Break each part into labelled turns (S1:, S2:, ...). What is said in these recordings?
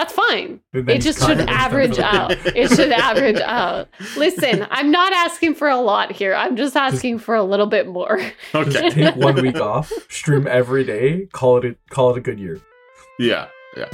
S1: That's fine. It just should average out. It should average out. Listen, I'm not asking for a lot here. I'm just asking for a little bit more.
S2: Just
S3: Okay.
S2: take one week off, stream every day, call it a, call it a good year.
S3: Yeah. Yeah.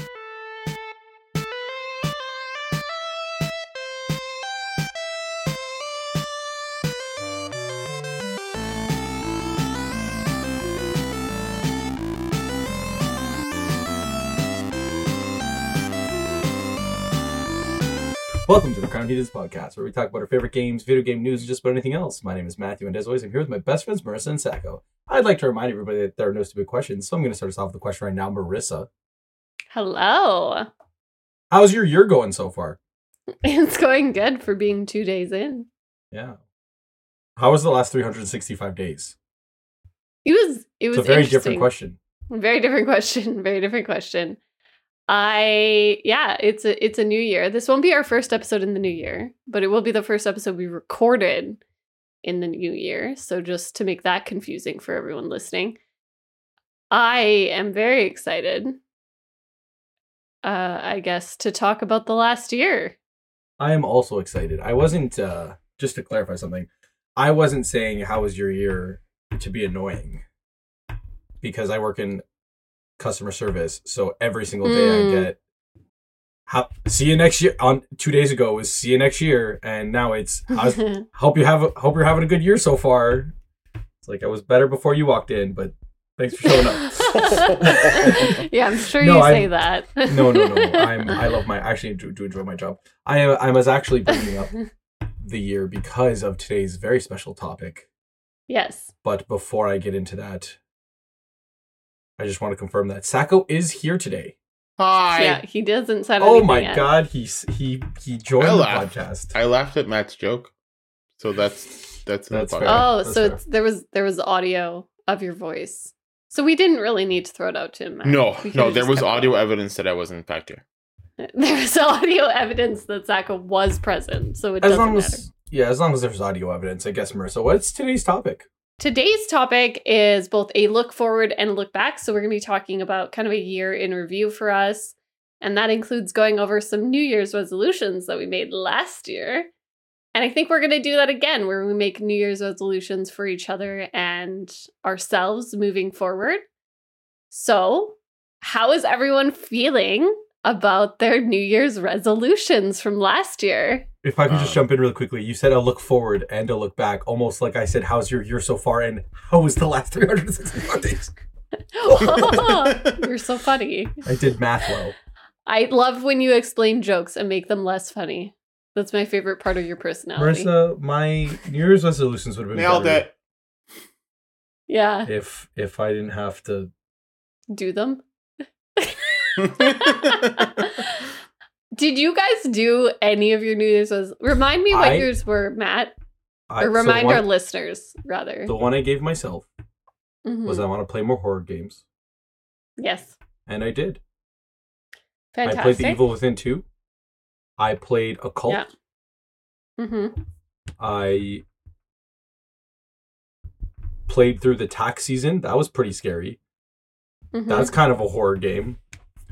S2: Welcome to the Crowned Heathens podcast, where we talk about our favorite games, video game news, and just about anything else. My name is Matthew, and as always, I'm here with my best friends Marissa and Sacco. I'd like to remind everybody that there are no stupid questions, so I'm going to start us off with a question right now, Marissa.
S1: Hello.
S2: How's your year going so far?
S1: It's going good for being two days in.
S2: Yeah. How was the last 365 days?
S1: It was it was
S2: It's a very different question.
S1: Very different question. Very different question. I yeah, it's a it's a new year. This won't be our first episode in the new year, but it will be the first episode we recorded in the new year. So just to make that confusing for everyone listening, I am very excited. Uh, I guess to talk about the last year.
S2: I am also excited. I wasn't, uh, just to clarify something, I wasn't saying how was your year to be annoying because I work in customer service. So every single day
S1: Mm.
S2: I get, how, see you next year. On two days ago was see you next year. And now it's, how's, hope you have, a, hope you're having a good year so far. It's like I was better before you walked in, but thanks for showing up.
S1: yeah, I'm sure
S2: No,
S1: you
S2: I'm-
S1: say that.
S2: no, no, no. I'm, I love my, I actually do, do enjoy my job. I, am- I was actually bringing up the year because of today's very special topic.
S1: yes.
S2: But before I get into that, I just want to confirm that Sacco is here today.
S3: Hi.
S1: Yeah, he doesn't said
S2: Oh my
S1: yet.
S2: god, he's he he joined
S3: I
S2: the
S3: laughed.
S2: podcast.
S3: I laughed at Matt's joke, so that's that's in
S2: That's
S3: the
S2: fair.
S1: Oh,
S2: That's
S1: so
S2: fair.
S1: it's, there was there was audio of your voice. So we didn't really need to throw it out to him. Matt.
S3: No, no, there was audio
S1: going.
S3: evidence that I was in fact here.
S1: There was audio evidence that Sacco was present, so it
S2: as
S1: doesn't
S2: long
S1: matter.
S2: as yeah, as long as there's audio evidence, I guess. Marissa, what's today's topic?
S1: Today's topic is both a look forward and look back. So we're going to be talking about kind of a year in review for us, and that includes going over some New Year's resolutions that we made last year. And I think we're going to do that again, where we make New Year's resolutions for each other and ourselves moving forward. So, how is everyone feeling about their New Year's resolutions from last year?
S2: If I could just
S3: Um,
S2: jump in real quickly, you said a look forward and a look back, almost like I said, "How's your year so far?" and "How was the last 365 days?"
S1: You're so funny.
S2: I did math well.
S1: I love when you explain jokes and make them less funny. That's my favorite part of your personality.
S2: Marissa, my New Year's resolutions would have been
S3: Nailed
S2: better
S3: it.
S1: Yeah,
S2: if if I didn't have to.
S1: do them. Did you guys do any of your New Year's? res- Remind me what
S2: I-
S1: yours were, Matt,
S2: I,
S1: or
S2: so
S1: remind
S2: one-
S1: our listeners rather.
S2: The one I gave myself
S1: Mhm.
S2: was I want to play more horror games,
S1: yes,
S2: and I did.
S1: fantastic.
S2: I played The Evil Within 2. I played Occult.
S1: Yeah. Mm-hmm.
S2: I played through the tax season. That was pretty scary.
S1: mm-hmm.
S2: That's kind of a horror game.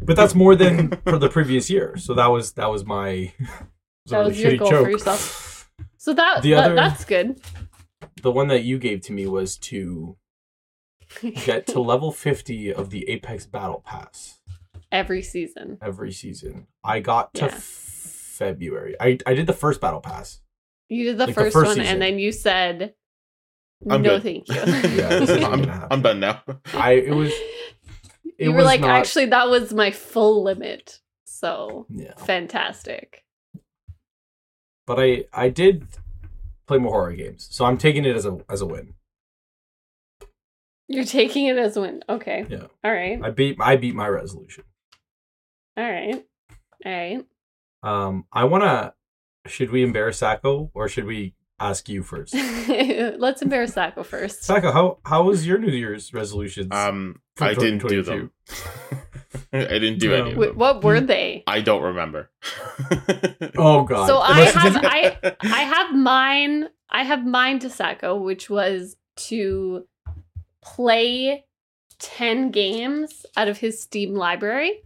S2: But that's more than for the previous year. So that was that was my
S1: That
S2: a
S1: was your
S2: shitty
S1: goal for yourself. So that,
S2: The
S1: that
S2: other-
S1: that's good.
S2: The one that you gave to me was to get to level 50 of the Apex Battle Pass
S1: every season.
S2: every season. I got to
S1: Yeah.
S2: February. I I did the first Battle Pass.
S1: You did the
S2: Like the
S1: first,
S2: first
S1: one,
S2: season.
S1: and then you said,
S3: I'm
S1: "No,
S3: good.
S1: thank you."
S2: Yeah, this is not
S3: I'm. I'm done now.
S2: I it was it
S1: you were like,
S2: not-
S1: actually, that was my full limit. So
S2: yeah.
S1: fantastic.
S2: but I I did play more horror games, so I'm taking it as a as a win.
S1: You're taking it as a win. Okay.
S2: Yeah.
S1: All right.
S2: I beat I beat my resolution.
S1: All right. All right.
S2: Um, I wanna. Should we embarrass Sacco or should we ask you first?
S1: Let's embarrass Sacco first.
S2: Sacco, how how was your New Year's resolutions?
S3: Um,
S2: For
S3: I didn't do them. I didn't do
S2: No.
S3: any of them.
S1: what were they?
S3: I don't remember.
S2: oh God!
S1: So I have I I have mine. I have mine to Sacco, which was to play ten games out of his Steam library.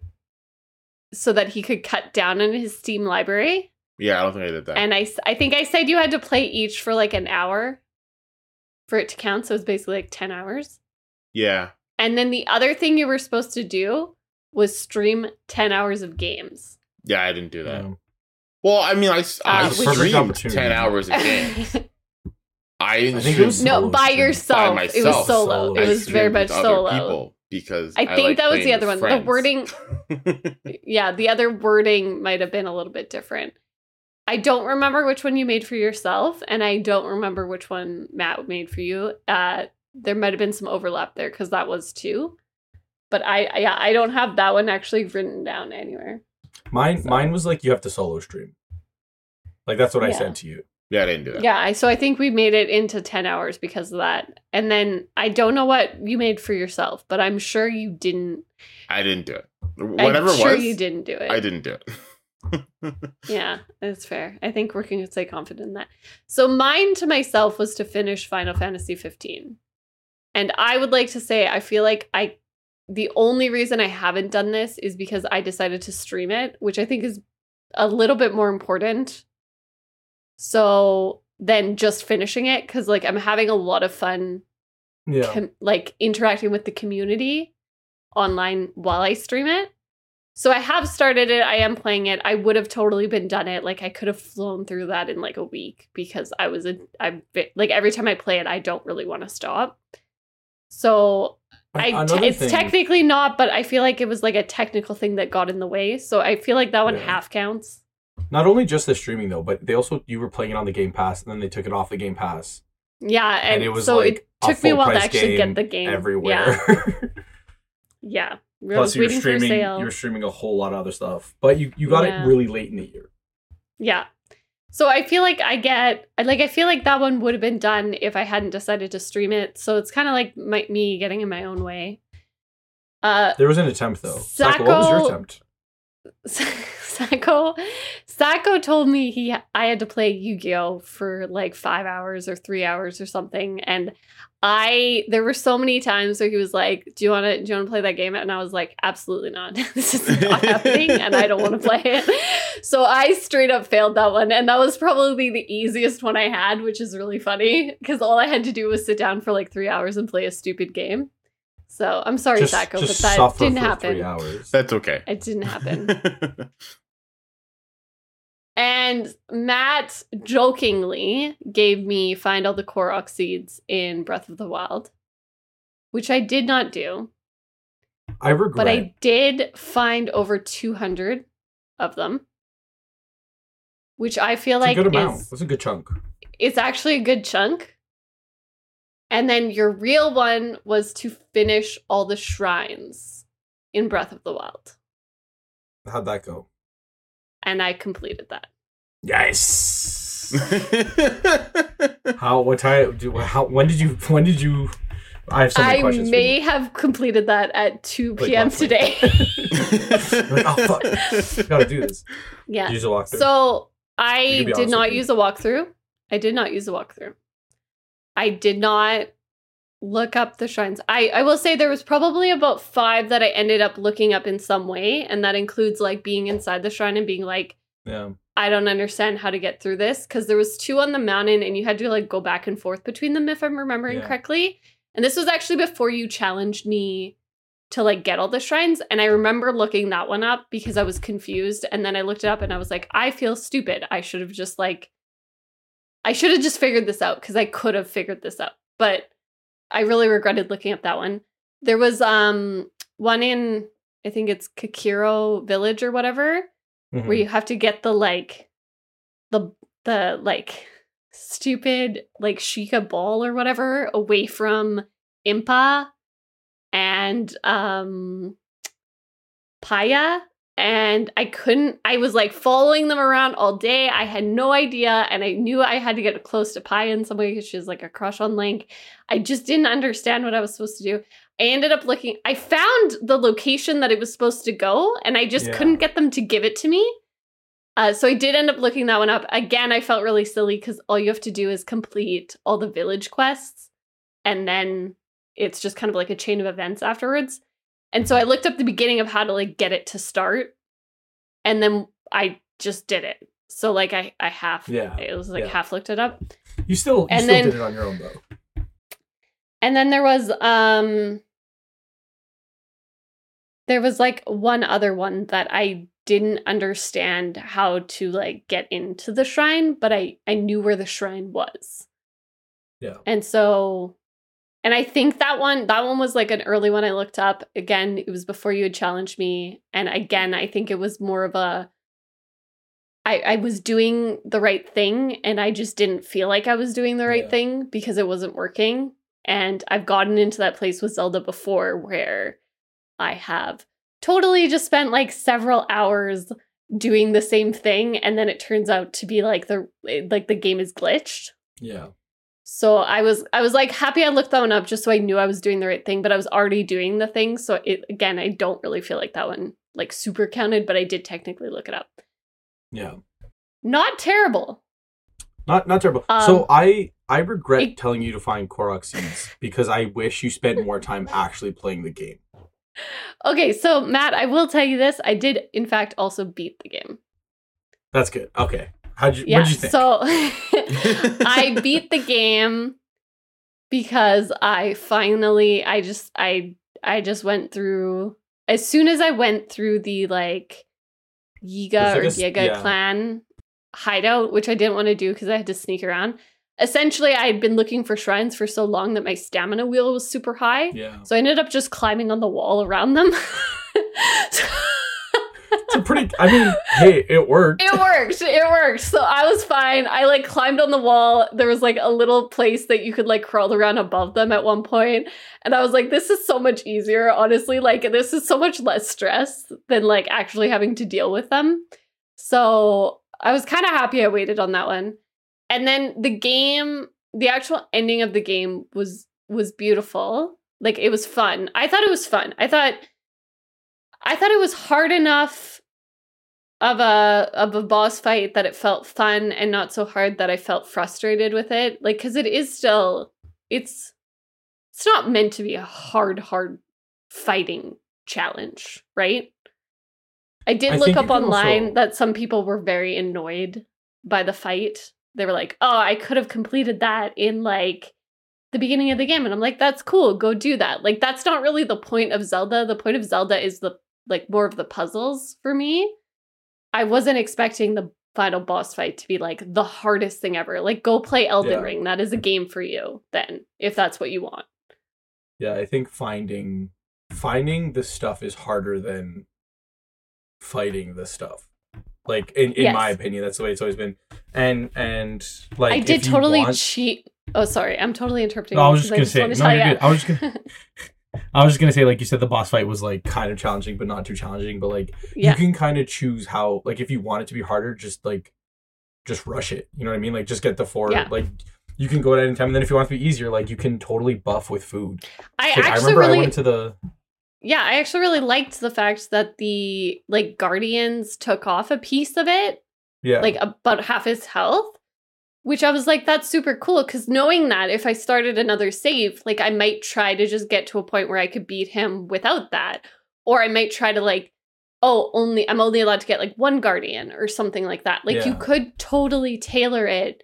S1: so that he could cut down on his Steam library.
S3: Yeah, I don't think I did that.
S1: And I, I think I said you had to play each for like an hour for it to count. So it's basically like 10 hours.
S3: yeah.
S1: And then the other thing you were supposed to do was stream 10 hours of games.
S3: Yeah, I didn't do that.
S2: Um,
S3: Well, I mean, I
S1: Uh, which-
S3: streamed 10 hours of games. I didn't
S2: I think it was
S1: no, by yourself.
S3: By
S1: It was solo.
S2: Solo.
S1: It
S3: I
S1: was very much
S3: with other
S1: solo.
S3: people because
S1: I think
S3: like
S1: that was the other
S3: with
S1: one. The wording, yeah, the other wording might have been a little bit different. I don't remember which one you made for yourself, and I don't remember which one Matt made for you. Uh, there might have been some overlap there because that was two. But I, I- yeah, I don't have that one actually written down anywhere.
S2: Mine,
S1: So-
S2: mine was like you have to solo stream. Like that's what I
S1: Yeah.
S2: said to you.
S3: yeah, I didn't do that.
S1: Yeah, I, so I think we made it into 10 hours because of that. And then I don't know what you made for yourself, but I'm sure you didn't.
S3: I didn't do it. Whatever
S1: I'm sure
S3: it was,
S1: you didn't do it.
S3: I didn't do it.
S1: Yeah, that's fair. I think we can stay confident in that. So mine to myself was to finish Final Fantasy 15. And I would like to say I feel like I the only reason I haven't done this is because I decided to stream it, which I think is a little bit more important. So than just finishing it cuz like I'm having a lot of fun
S2: Yeah.
S1: com- like interacting with the community online while I stream it. So I have started it. I am playing it. I would have totally been done it. Like I could have flown through that in like a week because I was a I'm like every time I play it, I don't really want to stop. So I it's
S2: thing-
S1: technically not, but I feel like it was like a technical thing that got in the way. So I feel like that one
S2: Yeah.
S1: half counts.
S2: Not only just the streaming though, but they also you were playing it on the Game Pass, and then they took it off the Game Pass,
S1: Yeah, and,
S2: and, it was
S1: so
S2: like
S1: it took me a while to actually get the game
S2: everywhere.
S1: Yeah, yeah. I
S2: Plus, you were
S1: waiting for a
S2: streaming. You were streaming a whole lot of other stuff, but you you got
S1: Yeah.
S2: it really late in the year.
S1: Yeah. So I feel like I get I- like I feel like that one would have been done if I hadn't decided to stream it. So it's kind of like my, me getting in my own way. Uh
S2: There was an attempt though. Sacco, what was your attempt?
S1: Sacco Sacco told me he I had to play Yu-Gi-Oh for like 5 hours or 3 hours or something and I there were so many times where he was like, "Do you want to do you want to play that game?" And I was like, "Absolutely not. this is not happening and I don't want to play it." So I straight up failed that one and that was probably the easiest one I had, which is really funny because all I had to do was sit down for like 3 hours and play a stupid game. So, I'm sorry
S2: just
S1: Sacco, but that didn't
S2: for
S1: happen.
S2: three hours.
S3: That's okay.
S1: It didn't happen. And Matt jokingly gave me find all the Korok seeds in Breath of the Wild, which I did not do,
S2: I regret.
S1: but I did find over 200 of them, which I feel
S2: it's
S1: like
S2: a good amount.
S1: is
S2: That's a good chunk.
S1: it's actually a good chunk. And then your real one was to finish all the shrines in Breath of the Wild,
S2: How'd that go?
S1: and I completed that.
S2: Yes. how? What time? Do, how? When did you? When did you? I have so many
S1: I
S2: questions.
S1: may have completed that at 2
S2: Like
S1: p.m.
S2: last
S1: today.
S2: Like, oh, fuck. Gotta do this.
S1: yeah.
S2: Use a walkthrough.
S1: So I did not use a walkthrough. I did not use a walkthrough. I did not look up the shrines. I, I will say there was probably about five that I ended up looking up in some way, and that includes like being inside the shrine and being like,
S2: yeah.
S1: I don't understand how to get through this because there was two on the mountain and you had to like go back and forth between them if I'm remembering
S2: Yeah.
S1: correctly. And this was actually before you challenged me to like get all the shrines and I remember looking that one up because I was confused and then I looked it up and I was like I feel stupid. I should have just like I should have just figured this out cuz I could have figured this out. But I really regretted looking up that one. There was um one in I think it's Kakiro village or whatever
S2: Mhm.
S1: where you have to get the like the the like stupid like Sheikah ball or whatever away from Impa and um Paya and I couldn't I was like following them around all day. I had no idea and I knew I had to get close to Paya in some way because she she's like a crush on Link. I just didn't understand what I was supposed to do. I ended up looking I found the location that it was supposed to go and I just
S2: Yeah.
S1: couldn't get them to give it to me. Uh, so I did end up looking that one up. Again, I felt really silly because all you have to do is complete all the village quests, and then it's just kind of like a chain of events afterwards. And so I looked up the beginning of how to like get it to start, and then I just did it. So like I I half
S2: Yeah,
S1: it was like
S2: yeah.
S1: half looked it up.
S2: You still you
S1: And
S2: still
S1: then-
S2: did it on your own though.
S1: And then there was um there was like one other one that I didn't understand how to like get into the shrine, but I I knew where the shrine was.
S2: Yeah.
S1: And so and I think that one that one was like an early one I looked up. Again, it was before you had challenged me. And again, I think it was more of a I, I was doing the right thing and I just didn't feel like I was doing the right
S2: Yeah.
S1: thing because it wasn't working. And I've gotten into that place with Zelda before where I have totally just spent like several hours doing the same thing and then it turns out to be like the eh, like the game is glitched.
S2: Yeah.
S1: So I was I was like happy I looked that one up just so I knew I was doing the right thing, but I was already doing the thing. So it again, I don't really feel like that one like super counted, but I did technically look it up.
S2: Yeah.
S1: Not terrible.
S2: Not not terrible.
S1: Um,
S2: so I I regret
S1: it-
S2: telling you to find Korok seeds because I wish you spent more time actually playing the game.
S1: Okay, so Matt, I will tell you this. I did in fact also beat the game.
S2: That's good. Okay. How'd you
S1: Yeah.
S2: what'd you think?
S1: So I beat the game because I finally I just I I just went through as soon as I went through the like Yiga or
S2: a s-
S1: Giga
S2: yeah.
S1: clan hideout, which I didn't want to do because I had to sneak around. Essentially, I had been looking for shrines for so long that my stamina wheel was super high.
S2: yeah.
S1: So I ended up just climbing on the wall around them.
S2: It's a pretty I mean, hey, it worked.
S1: It worked. It worked. So I was fine. I like climbed on the wall. There was like a little place that you could like crawl around above them at one. And I was like, this is so much easier, honestly. Like, this is so much less stress than like actually having to deal with them. So I was kind of happy I waited on that one. And then the game, the actual ending of the game was was beautiful. Like it was fun. I thought it was fun. I thought I thought it was hard enough of a of a boss fight that it felt fun and not so hard that I felt frustrated with it. Like cuz it is still it's it's not meant to be a hard hard fighting challenge, right? I did
S2: I
S1: look up online
S2: also-
S1: that some people were very annoyed by the fight. They were like, "Oh, I could have completed that in like the beginning of the game." And I'm like, "That's cool. Go do that." Like that's not really the point of Zelda. The point of Zelda is the like more of the puzzles for me. I wasn't expecting the final boss fight to be like the hardest thing ever. Like go play Elden
S2: Yeah.
S1: Ring. That is a game for you then, if that's what you want.
S2: Yeah, I think finding finding the stuff is harder than fighting the stuff. Like in, in my opinion, that's the way it's always been. And and like
S1: I did totally
S2: want-
S1: cheat. Oh, sorry. I'm totally interrupting.
S2: No, I was just gonna say- no, you're good. I was just gonna- I was just gonna say, like you said, the boss fight was like kind of challenging, but not too challenging. But like
S1: yeah.
S2: you can kind of choose how, like if you want it to be harder, just like just rush it. You know what I mean? Like just get the four.
S1: Yeah.
S2: Like you can go at any time, and then if you want it to be easier, like you can totally buff with food.
S1: I
S2: Like, I
S1: actually
S2: remember I
S1: really
S2: went to the
S1: Yeah, I actually really liked the fact that the like guardians took off a piece of it,
S2: yeah
S1: like about half his health, which I was like, that's super cool. Because knowing that if I started another save, like I might try to just get to a point where I could beat him without that, or I might try to like, oh, only I'm only allowed to get like one guardian or something like that. Like you could totally tailor it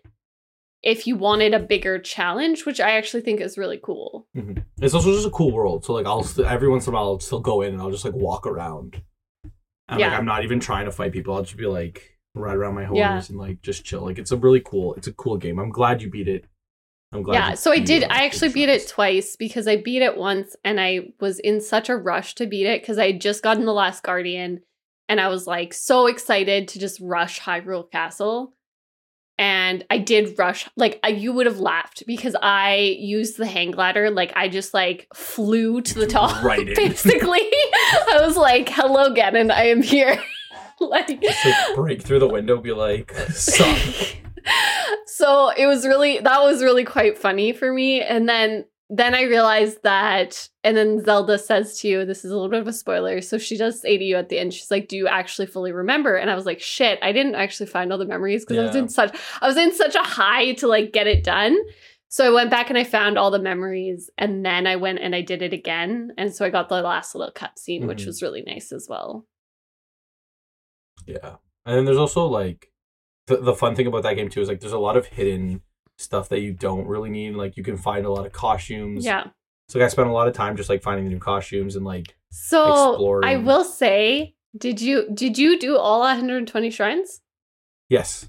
S1: if you wanted a bigger challenge, which I actually think is really cool.
S2: Mhm. It's also just a cool world. So like I'll st- every once in a while I'll still go in and I'll just like walk around. And like
S1: Yeah.
S2: I'm not even trying to fight people. I'll just be like ride around my horse
S1: Yeah.
S2: and like just chill. Like it's a really cool. It's a cool game. I'm glad you beat it. I'm glad.
S1: yeah so i did
S2: it
S1: i actually beat it twice because i beat it once and i was in such a rush to beat it because i had just gotten the last guardian and i was like so excited to just rush hyrule castle and i did rush like I, you would have laughed because i used the hang glider like i just like flew to the top
S2: Right
S1: basically i was like hello ganon i am here like
S2: Just like break through the window, be like, suck.
S1: so it was really that was really quite funny for me and then then i realized that and then zelda says to you this is a little bit of a spoiler so she does say to you at the end she's like do you actually fully remember and i was like shit i didn't actually find all the memories because i was in such i was in such a high to like get it done so i went back and i found all the memories and then i went and i did it again and so i got the last little cutscene which
S2: Mhm.
S1: was really nice as well
S2: Yeah, and then there's also like the the fun thing about that game too is like there's a lot of hidden stuff that you don't really need. Like you can find a lot of costumes.
S1: Yeah.
S2: So like, I spent a lot of time just like finding the new costumes and like
S1: So
S2: Exploring.
S1: I will say, did you did you do all 120 shrines?
S2: yes,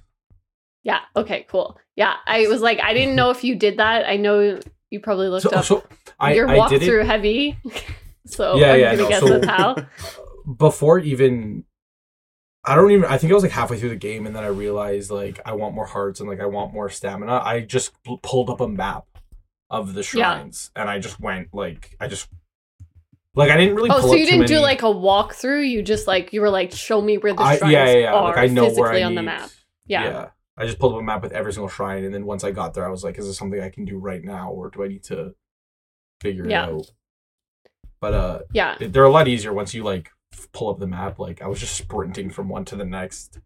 S1: Yeah. Okay. Cool. Yeah. I was like, I didn't know if you did that. I know you probably looked
S2: so,
S1: up
S2: so I
S1: your
S2: I did it
S1: walkthrough heavy. so
S2: Yeah,
S1: I'm
S2: yeah,
S1: gonna
S2: no,
S1: guess
S2: so-
S1: that's how.
S2: before even I don't even I think I was like halfway through the game and then I realized like I want more hearts and like I want more stamina. I just p- pulled up a map of the
S1: Yeah.
S2: shrines and I just went like I just like I didn't really
S1: Oh, so you didn't do
S2: many-
S1: like a walkthrough. You just like you were like, show me where the
S2: I, yeah, yeah, yeah.
S1: are
S2: Like I know
S1: physically
S2: where I
S1: on
S2: need,
S1: the map. Yeah.
S2: I just pulled up a map with every single shrine and then once I got there I was like is this something I can do right now or do I need to figure
S1: Yeah.
S2: it out? But uh
S1: Yeah.
S2: they're a lot easier once you like pull up the map like I was just sprinting from one to the next.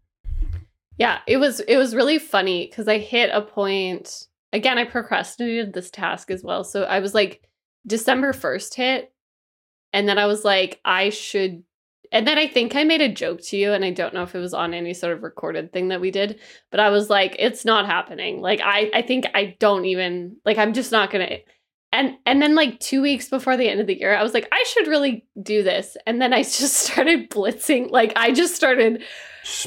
S1: Yeah, it was it was really funny because I hit a point again. I procrastinated this task as well, so I was like December first hit, and then I was like I should, and then I think I made a joke to you, and I don't know if it was on any sort of recorded thing that we did, but I was like, it's not happening. Like I I think I don't even like I'm just not gonna. And and then like two weeks before the end of the year, I was like, I should really do this. And then I just started blitzing. Like I just started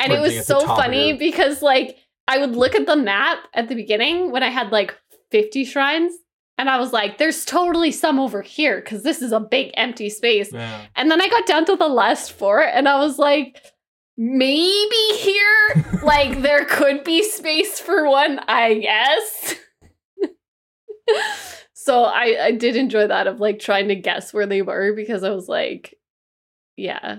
S1: and it was so funny
S2: your-
S1: because like I would look at the map at the beginning when I had like 50 shrines and I was like there's totally some over here cuz this is a big empty space.
S2: Yeah.
S1: And then I got down to the last four and I was like maybe here like there could be space for one, I guess. so I I did enjoy that of like trying to guess where they were because I was like yeah.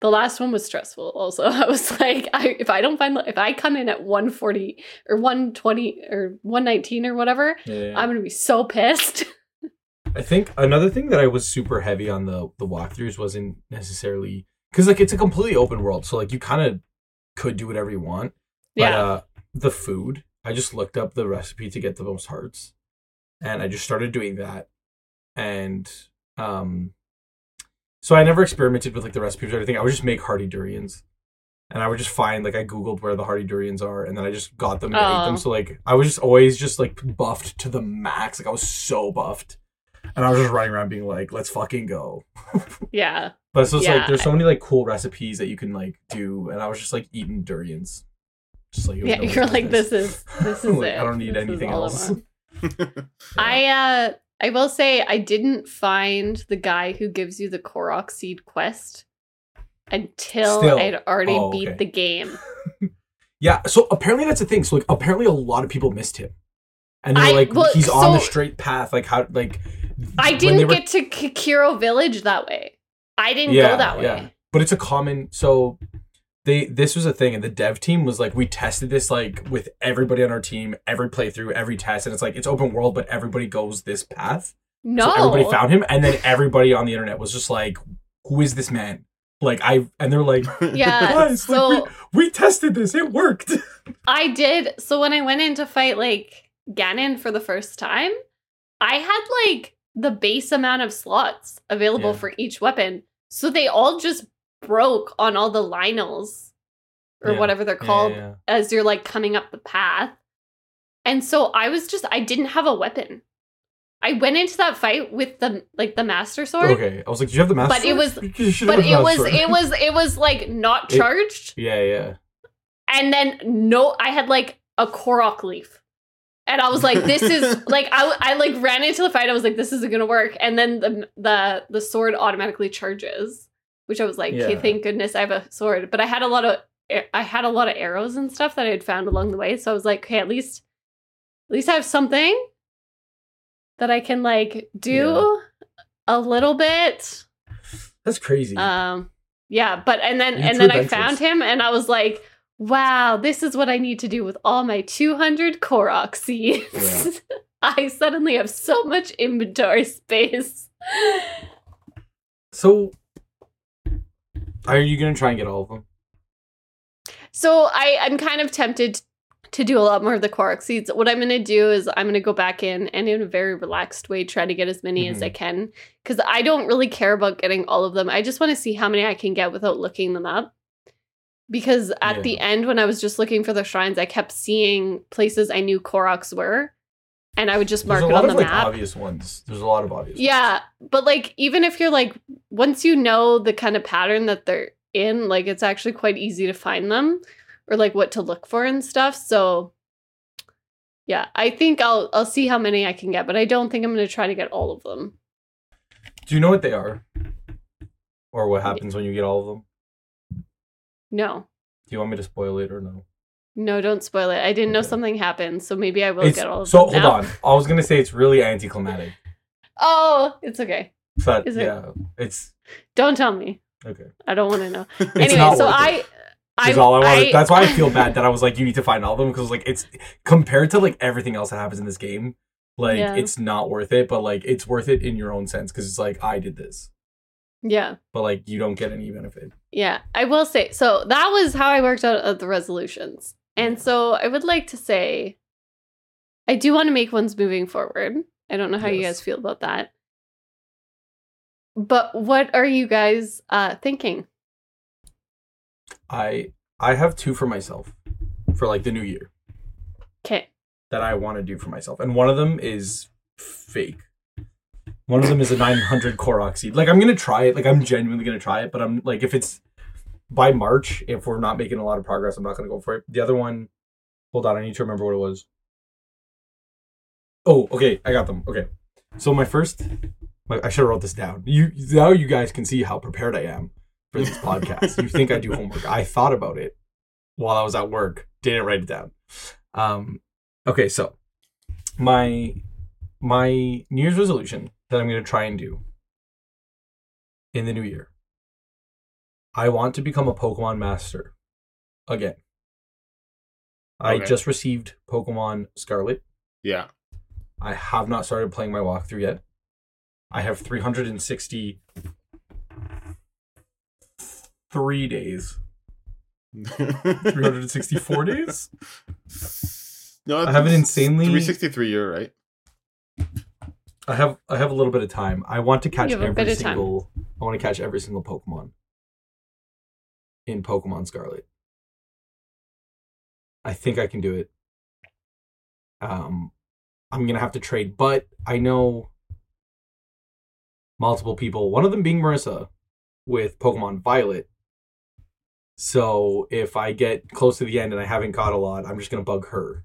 S1: The last one was stressful also. I was like I if I don't find if I come in at 140 or 120 or 119 or whatever,
S2: Yeah.
S1: I'm going to be so pissed.
S2: I think another thing that I was super heavy on the the walkthroughs wasn't necessarily because like it's a completely open world, so like you kind of could do whatever you want. But
S1: yeah.
S2: uh, the food, I just looked up the recipe to get the most hearts, and I just started doing that, and um, so I never experimented with like the recipes or anything. I would just make hearty durians, and I would just find like I googled where the hearty durians are, and then I just got them and ate them. So like I was just always just like buffed to the max. Like I was so buffed, and I was just running around being like, "Let's fucking go."
S1: yeah.
S2: But so it's
S1: Yeah.
S2: like there's so many like cool recipes that you can like do, and I was just like eating durians, just like
S1: Yeah, you're like
S2: business.
S1: this is this is
S2: Like,
S1: it.
S2: I don't need
S1: This
S2: anything else.
S1: I uh I will say I didn't find the guy who gives you the Korok seed quest until
S2: Still.
S1: I'd already
S2: Oh,
S1: beat
S2: okay.
S1: the game.
S2: Yeah, so apparently that's a thing. So like apparently a lot of people missed him. And they're
S1: I-
S2: like
S1: well,
S2: he's on the straight path. Like how like
S1: I didn't
S2: were-
S1: get to Kikiro village that way. I didn't go that way.
S2: But it's a common so they this was a thing and the dev team was like we tested this like with everybody on our team, every playthrough, every test, and it's like it's open world, but everybody goes this path.
S1: No.
S2: So everybody found him, and then everybody on the internet was just like, "Who is this man?" Like I, and they're like,
S1: Yeah,
S2: "Guys, like,
S1: so-
S2: we, we tested this, it worked."
S1: I did. So when I went in to fight like Ganon for the first time, I had like the base amount of slots available
S2: Yeah.
S1: for each weapon. So they all just broke on all the Lynels or
S2: Yeah.
S1: whatever they're
S2: Yeah,
S1: called
S2: yeah.
S1: as you're like coming up the path. And so I was just I didn't have a weapon. I went into that fight with the like the master sword.
S2: Okay, I was like, "Do you have the master?"
S1: But it was-
S2: sword? You should
S1: But it was
S2: sword.
S1: it was it was like not
S2: It-
S1: charged.
S2: Yeah, yeah.
S1: and then no i had like a korok leaf and i was like this is like I, I like ran into the fight i was like this isn't gonna work and then the the the sword automatically charges which i was like
S2: Yeah.
S1: thank goodness i have a sword. But i had a lot of i had a lot of arrows and stuff that i had found along the way so i was like okay at least at least i have something that i can like do a little bit.
S2: That's crazy.
S1: um yeah but and then and then i found him and i was like wow this is what i need to do with all my 200 korok seeds. I suddenly have so much inventory space.
S2: So, are you gonna try and get all of them?
S1: so i i'm kind of tempted to do a lot more of the korok seeds. What i'm going to do is i'm going to go back in and in a very relaxed way try to get as many as i mm-hmm. can because i don't really care about getting all of them. I just want to see how many i can get without looking them up. Because at
S2: Yeah.
S1: the end when I was just looking for the shrines, I kept seeing places I knew Koroks were, and I would just mark it on
S2: of
S1: the
S2: like
S1: map.
S2: obvious ones. There's a lot of obvious.
S1: Yeah, but like even if you're like once you know the kind of pattern that they're in, like it's actually quite easy to find them or like what to look for and stuff. So yeah, I think I'll I'll see how many I can get, but I don't think I'm going to try to get all of them.
S2: Do you know what they are? Or what happens when you get all of them?
S1: No.
S2: Do you want me to spoil it or no?
S1: No, don't spoil it. I didn't know something happened, so maybe I will
S2: It's-
S1: get all of
S2: so
S1: them.
S2: hold on. I was gonna say it's really anticlimactic.
S1: Oh, it's okay.
S2: But
S1: Is it?
S2: yeah, it's
S1: Don't tell me.
S2: okay.
S1: I don't want to know.
S2: It's
S1: anyway,
S2: not
S1: so
S2: worth it.
S1: I I,
S2: That's all I wanted.
S1: I-
S2: That's why I feel bad that I was like, you need to find all of them because like it's compared to like everything else that happens in this game, like
S1: Yeah.
S2: it's not worth it. But like it's worth it in your own sense because it's like I did this,
S1: Yeah.
S2: but like you don't get any benefit.
S1: Yeah, I will say so. That was how I worked out of the resolutions, and so I would like to say, I do want to make ones moving forward. I don't know how you guys feel about that, but what are you guys uh, thinking?
S2: I I have two for myself for like the new year
S1: Okay,
S2: that I want to do for myself, and one of them is fake. One of them is a 900 Korok seed. Like I'm gonna try it. Like I'm genuinely gonna try it, but I'm like if it's by March, if we're not making a lot of progress, I'm not gonna go for it. The other one, hold on, I need to remember what it was. Oh, okay, I got them. Okay, so my first, my, I should have wrote this down. You now you guys can see how prepared I am for this podcast. You think I do homework? I thought about it while I was at work. Didn't write it down. Um, okay, so my my New Year's resolution that I'm going to try and do in the new year. I want to become a Pokemon master again. I just received Pokemon Scarlet.
S3: Yeah.
S2: I have not started playing my walkthrough yet. I have 363 days. 364 days?
S3: No,
S2: I have an insanely-
S3: 363 year, right?
S2: I have I have a little bit of time. I want to catch
S1: You have a bit
S2: every
S1: of time.
S2: single I want to catch every single Pokemon in Pokemon Scarlet. I think I can do it. Um I'm going to have to trade, but I know multiple people, one of them being Marissa with Pokemon Violet. So if I get close to the end and I haven't caught a lot, I'm just going to bug her.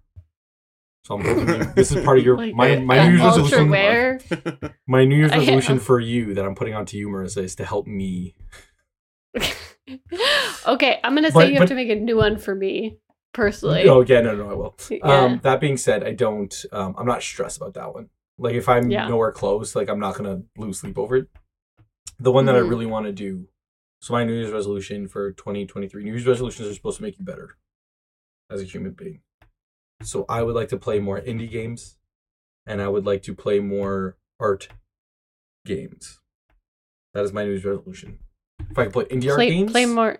S2: So I'm hoping this is part of your
S1: Like,
S2: my my New Year's resolution.
S1: rare.
S2: My New Year's resolution for you that I'm putting onto you, Marissa, is to help me.
S1: okay, I'm gonna say
S2: But-
S1: you have
S2: but-
S1: to make a new one for me personally.
S2: oh yeah, no, no, I will.
S1: Yeah.
S2: Um, that being said, I don't. Um, I'm not stressed about that one. Like if I'm
S1: Yeah.
S2: nowhere close, like I'm not gonna lose sleep over it. The one that I
S1: Mhm.
S2: really want to do. So my New Year's resolution for 2023. New Year's resolutions are supposed to make you better as a human being. So I would like to play more indie games, and I would like to play more art games. That is my New Year's resolution. If I can play indie art games,
S1: play more.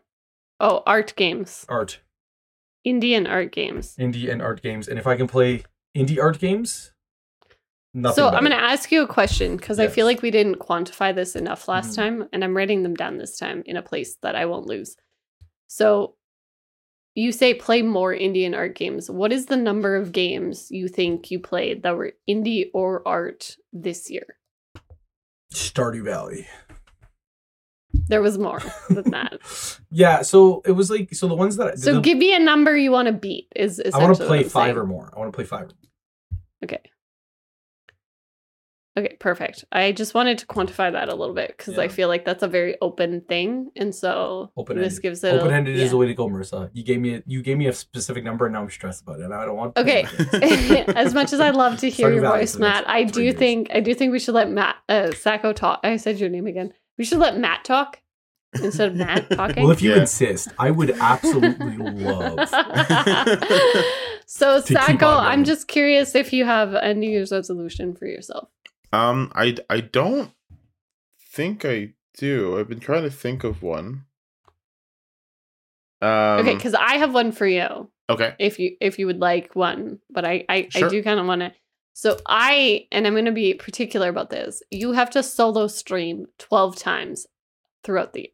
S1: Oh, art games,
S2: art,
S1: Indian art games.
S2: indie and art games, and if I can play indie art games, nothing.
S1: so I'm going to ask you a question because I feel like we didn't quantify this enough last
S2: Mhm.
S1: time, and I'm writing them down this time in a place that I won't lose. So you say play more Indian art games. What is the number of games you think you played that were indie or art this year?
S2: Stardew Valley.
S1: There was more than that.
S2: yeah, so it was like so the ones that
S1: So
S2: the,
S1: give me a number you want to beat. Is is
S2: I want to play five
S1: saying.
S2: or more. I want to play five.
S1: Okay. Okay, perfect. I just wanted to quantify that a little bit because I feel like that's a very open thing, and so
S2: open
S1: this gives it
S2: open ended is
S1: yeah.
S2: the way to go, Marissa. You gave me a, you gave me a specific number, and now I'm stressed about it. And I don't want.
S1: Okay. as much as I'd love to hear
S2: Stardew
S1: your voice,
S2: for the next
S1: Matt, I do
S2: years.
S1: think I do think we should let Matt uh, Sacco talk. I said your name again. We should let Matt talk instead of Matt talking.
S2: Well, if you
S3: Yeah.
S2: insist, I would absolutely love.
S1: so
S2: keep
S1: Sacco, I'm just curious if you have a New Year's resolution for yourself.
S3: Um, I I don't think I do. I've been trying to think of one. Um,
S1: okay, because I have one for you.
S3: okay.
S1: if you if you would like one but i i, I do kind of want to so i and i'm going to be particular about this you have to solo stream 12 times throughout the year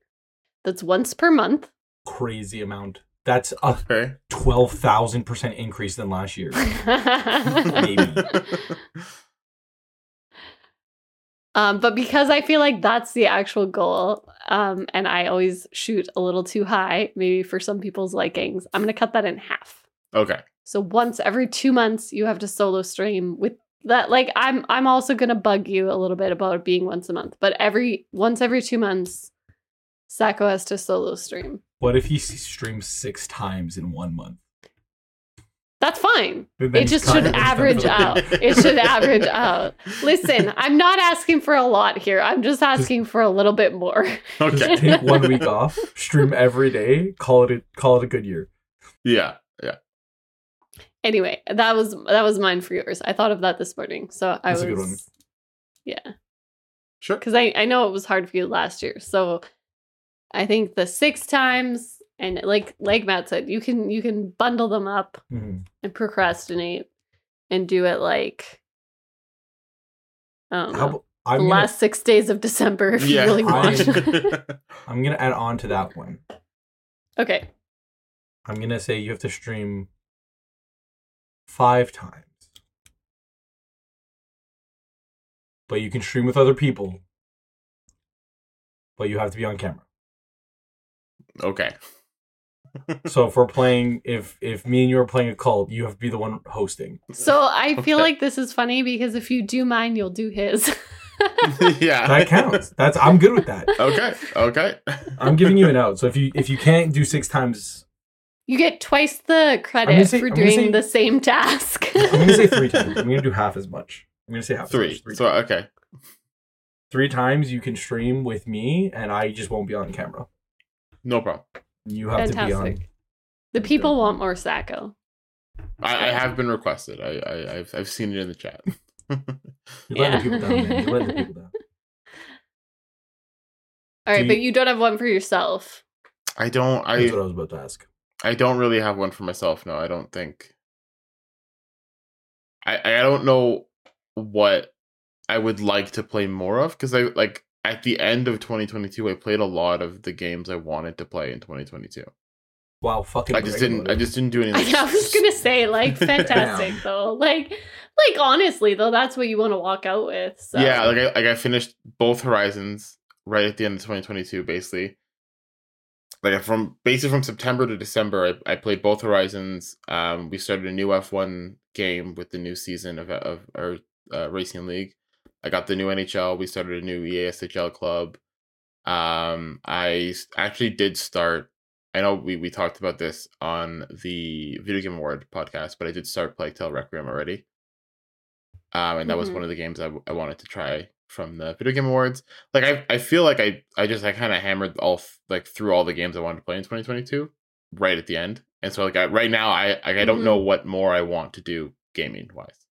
S1: that's once per month
S2: crazy amount. That's a
S3: Okay.
S2: twelve thousand percent increase than last year.
S1: Um, but because I feel like that's the actual goal, um, and I always shoot a little too high, maybe for some people's likings, I'm gonna cut that in half.
S3: okay.
S1: So once every two months, you have to solo stream with that. Like I'm, I'm also gonna bug you a little bit about it being once a month, but every once every two months, Sacco has to solo stream.
S2: What if he s- streams six times in one month?
S1: That's fine. It just should average out. It should average out. Listen, I'm not asking for a lot here. I'm just asking for a little bit more.
S2: Just
S3: Okay.
S2: take one week off, stream every day, call it a, call it a good year.
S3: Yeah.
S1: Anyway, that was that was mine for yours. I thought of that this morning, so I
S2: That's a
S1: was
S2: good one.
S1: yeah.
S3: Sure.
S1: because I, I know it was hard for you last year. So I think the six times and like like Matt said, you can you can bundle them up
S2: Mhm.
S1: and procrastinate and do it like know,
S2: How,
S1: the
S2: gonna,
S1: last six days of December if
S3: Yeah.
S1: you really want.
S2: I'm gonna add on to that one.
S1: okay.
S2: I'm gonna say you have to stream five times. But you can stream with other people. But you have to be on camera.
S3: okay.
S2: So if we're playing if if me and you are playing Occult, you have to be the one hosting.
S1: So I feel
S3: Okay.
S1: like this is funny because if you do mine, you'll do his.
S3: yeah.
S2: That counts. That's I'm good with that.
S3: Okay. Okay.
S2: I'm giving you an out. So if you if you can't do six times
S1: you get twice the credit
S2: say-
S1: for
S2: I'm
S1: doing
S2: say-
S1: the same task.
S2: I'm gonna say three times. I'm gonna do half as much. I'm gonna say half
S3: Three.
S2: as much.
S3: So okay.
S2: three times you can stream with me and I just won't be on camera.
S3: No problem.
S2: You have to be on
S1: Fantastic. The people want more Sacco.
S3: I, I have been requested. I, I I've I've seen it in the chat.
S2: You're
S1: Yeah.
S2: the people down, man. You're people down.
S1: All right,
S2: Do
S1: but
S2: you-
S1: you don't have one for yourself.
S3: I don't
S2: That's what I was about to ask.
S3: I don't really have one for myself. No, I don't think. I I don't know what I would like to play more of because I like at the end of 2022 I played a lot of the games I wanted to play in 2022.
S2: Wow, fucking
S3: I just didn't
S2: about
S3: I just didn't do anything.
S1: I, was gonna say, like, fantastic though. Like, like honestly though, that's what you want to walk out with. So.
S3: Yeah, like I like I finished both Horizons right at the end of 2022, basically. Like from basically from September to December, I, I played both Horizons. Um, we started a new F1 game with the new season of of our uh, racing league. I got the new NHL. We started a new EASHL club. Um, I actually did start. I know we, we talked about this on the Video Game Award podcast, but I did start Plague Tale Requiem already um, and that was
S1: Mhm.
S3: one of the games I, I wanted to try from the video game awards. Like i, I feel like i i just i kind of hammered all like through all the games i wanted to play in 2022 right at the end. And so like I, right now i I, I don't
S1: Mhm.
S3: know what more i want to do gaming wise.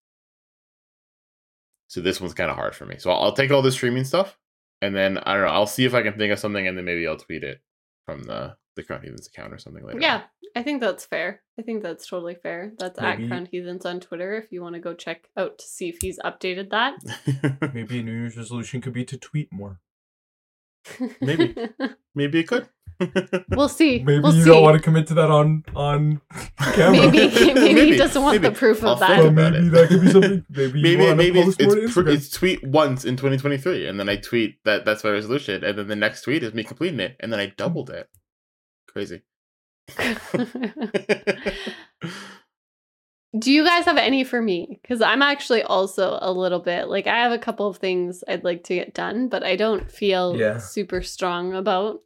S3: So this one's kind of hard for me. So I'll, I'll take all the streaming stuff and then i don't know i'll see if i can think of something and then maybe i'll tweet it from the the crowned heathens account or something later
S1: Yeah, I think that's fair. I think that's totally fair. That's
S2: Maybe-
S1: at Crowned Heathens on Twitter if you want to go check out to see if he's updated that.
S2: Maybe a New Year's resolution could be to tweet more.
S3: Maybe. maybe it could
S1: we'll see.
S2: Maybe
S1: we'll
S2: you
S1: see.
S2: don't want to commit to that on on camera.
S1: maybe, maybe he doesn't want the
S3: maybe.
S1: proof
S3: I'll
S1: of that.
S2: Or maybe
S3: it.
S2: that could be something. Maybe
S3: maybe maybe it's
S2: post more to
S3: it's, tw- it's tweet once in 2023 and then i tweet that that's my resolution and then the next tweet is me completing it and then i hmm. doubled it crazy
S1: Do you guys have any for me? Because I'm actually also a little bit like I have a couple of things I'd like to get done, but I don't feel
S2: Yeah.
S1: super strong about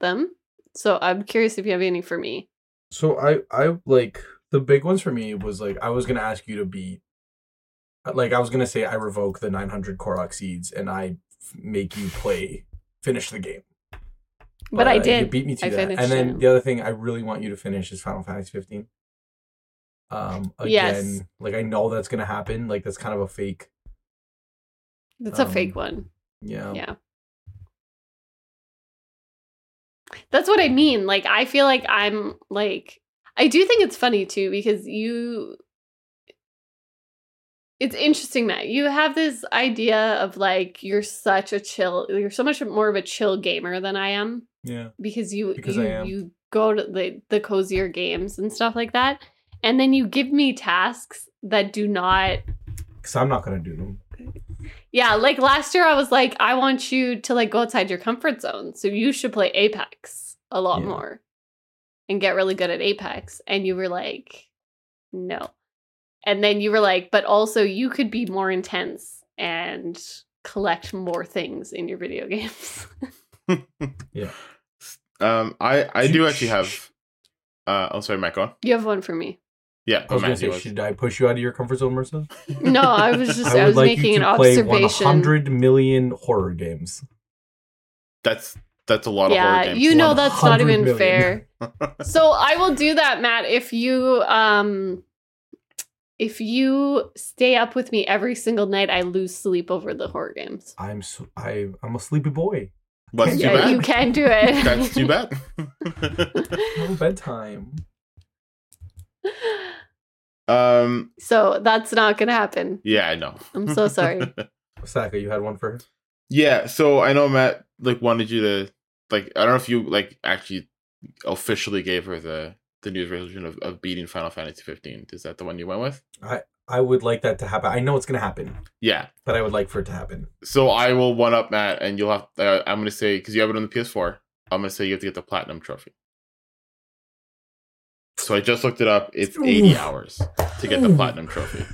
S1: them. So I'm curious if you have any for me.
S2: So I I like the big ones for me was like I was gonna ask you to be like I was gonna say I revoke the 900 Korok seeds and I f- make you play finish the game.
S1: But I
S2: uh, You
S1: did.
S2: beat me to
S1: I
S2: that.
S1: finished
S2: And then the other thing I really want you to finish is Final Fantasy 15. Um again,
S1: Yes.
S2: like I know that's gonna happen. Like that's kind of a fake.
S1: A
S2: um,
S1: fake one.
S2: Yeah.
S1: Yeah. That's what I mean. Like I feel like I'm like I do think it's funny too because you it's interesting Matt. You have this idea of like you're such a chill you're so much more of a chill gamer than I am
S2: Yeah.
S1: because you
S2: Because
S1: you,
S2: I am.
S1: you go to the the cozier games and stuff like that, and then you give me tasks that do not
S2: Because I'm not gonna do them.
S1: Yeah, like last year I was like, I want you to like go outside your comfort zone. So you should play Apex a lot
S2: Yeah.
S1: more and get really good at Apex. And you were like, no. And then you were like, but also you could be more intense and collect more things in your video games.
S3: Yeah um, I I do actually have. Uh, oh, sorry, Matt, go on.
S1: you have one for me.
S3: Yeah,
S2: I was
S3: oh,
S2: gonna say,
S3: was.
S2: should I push you out of your comfort zone, Marissa?
S1: No, I was just I,
S2: would
S1: was
S2: like
S1: making
S2: you
S1: an
S2: to play
S1: observation.
S2: 100 million horror games.
S3: That's that's a lot of horror
S1: Yeah,
S3: games.
S1: you know that's not even
S2: million.
S1: fair. so I will do that, Matt, if you um if you stay up with me every single night, I lose sleep over the horror games.
S2: I'm so, I I'm a sleepy boy.
S3: What's too
S1: yeah,
S3: bad?
S1: you can do it.
S3: That's too bad.
S2: No bedtime.
S3: um.
S1: so that's not gonna happen.
S3: Yeah, I know.
S1: I'm so sorry.
S2: Sacco, you had one for her.
S3: Yeah, so I know Matt like wanted you to like I don't know if you like actually officially gave her the the news resolution of, of beating Final Fantasy 15. Is that the one you went with?
S2: I I would like that to happen. I know it's gonna happen,
S3: Yeah.
S2: but I would like for it to happen.
S3: So I will one up Matt, and you'll have. Uh, I'm gonna say because you have it on the PS4. I'm gonna say you have to get the platinum trophy. So I just looked it up. It's 80
S2: Oof.
S3: hours to get the platinum trophy.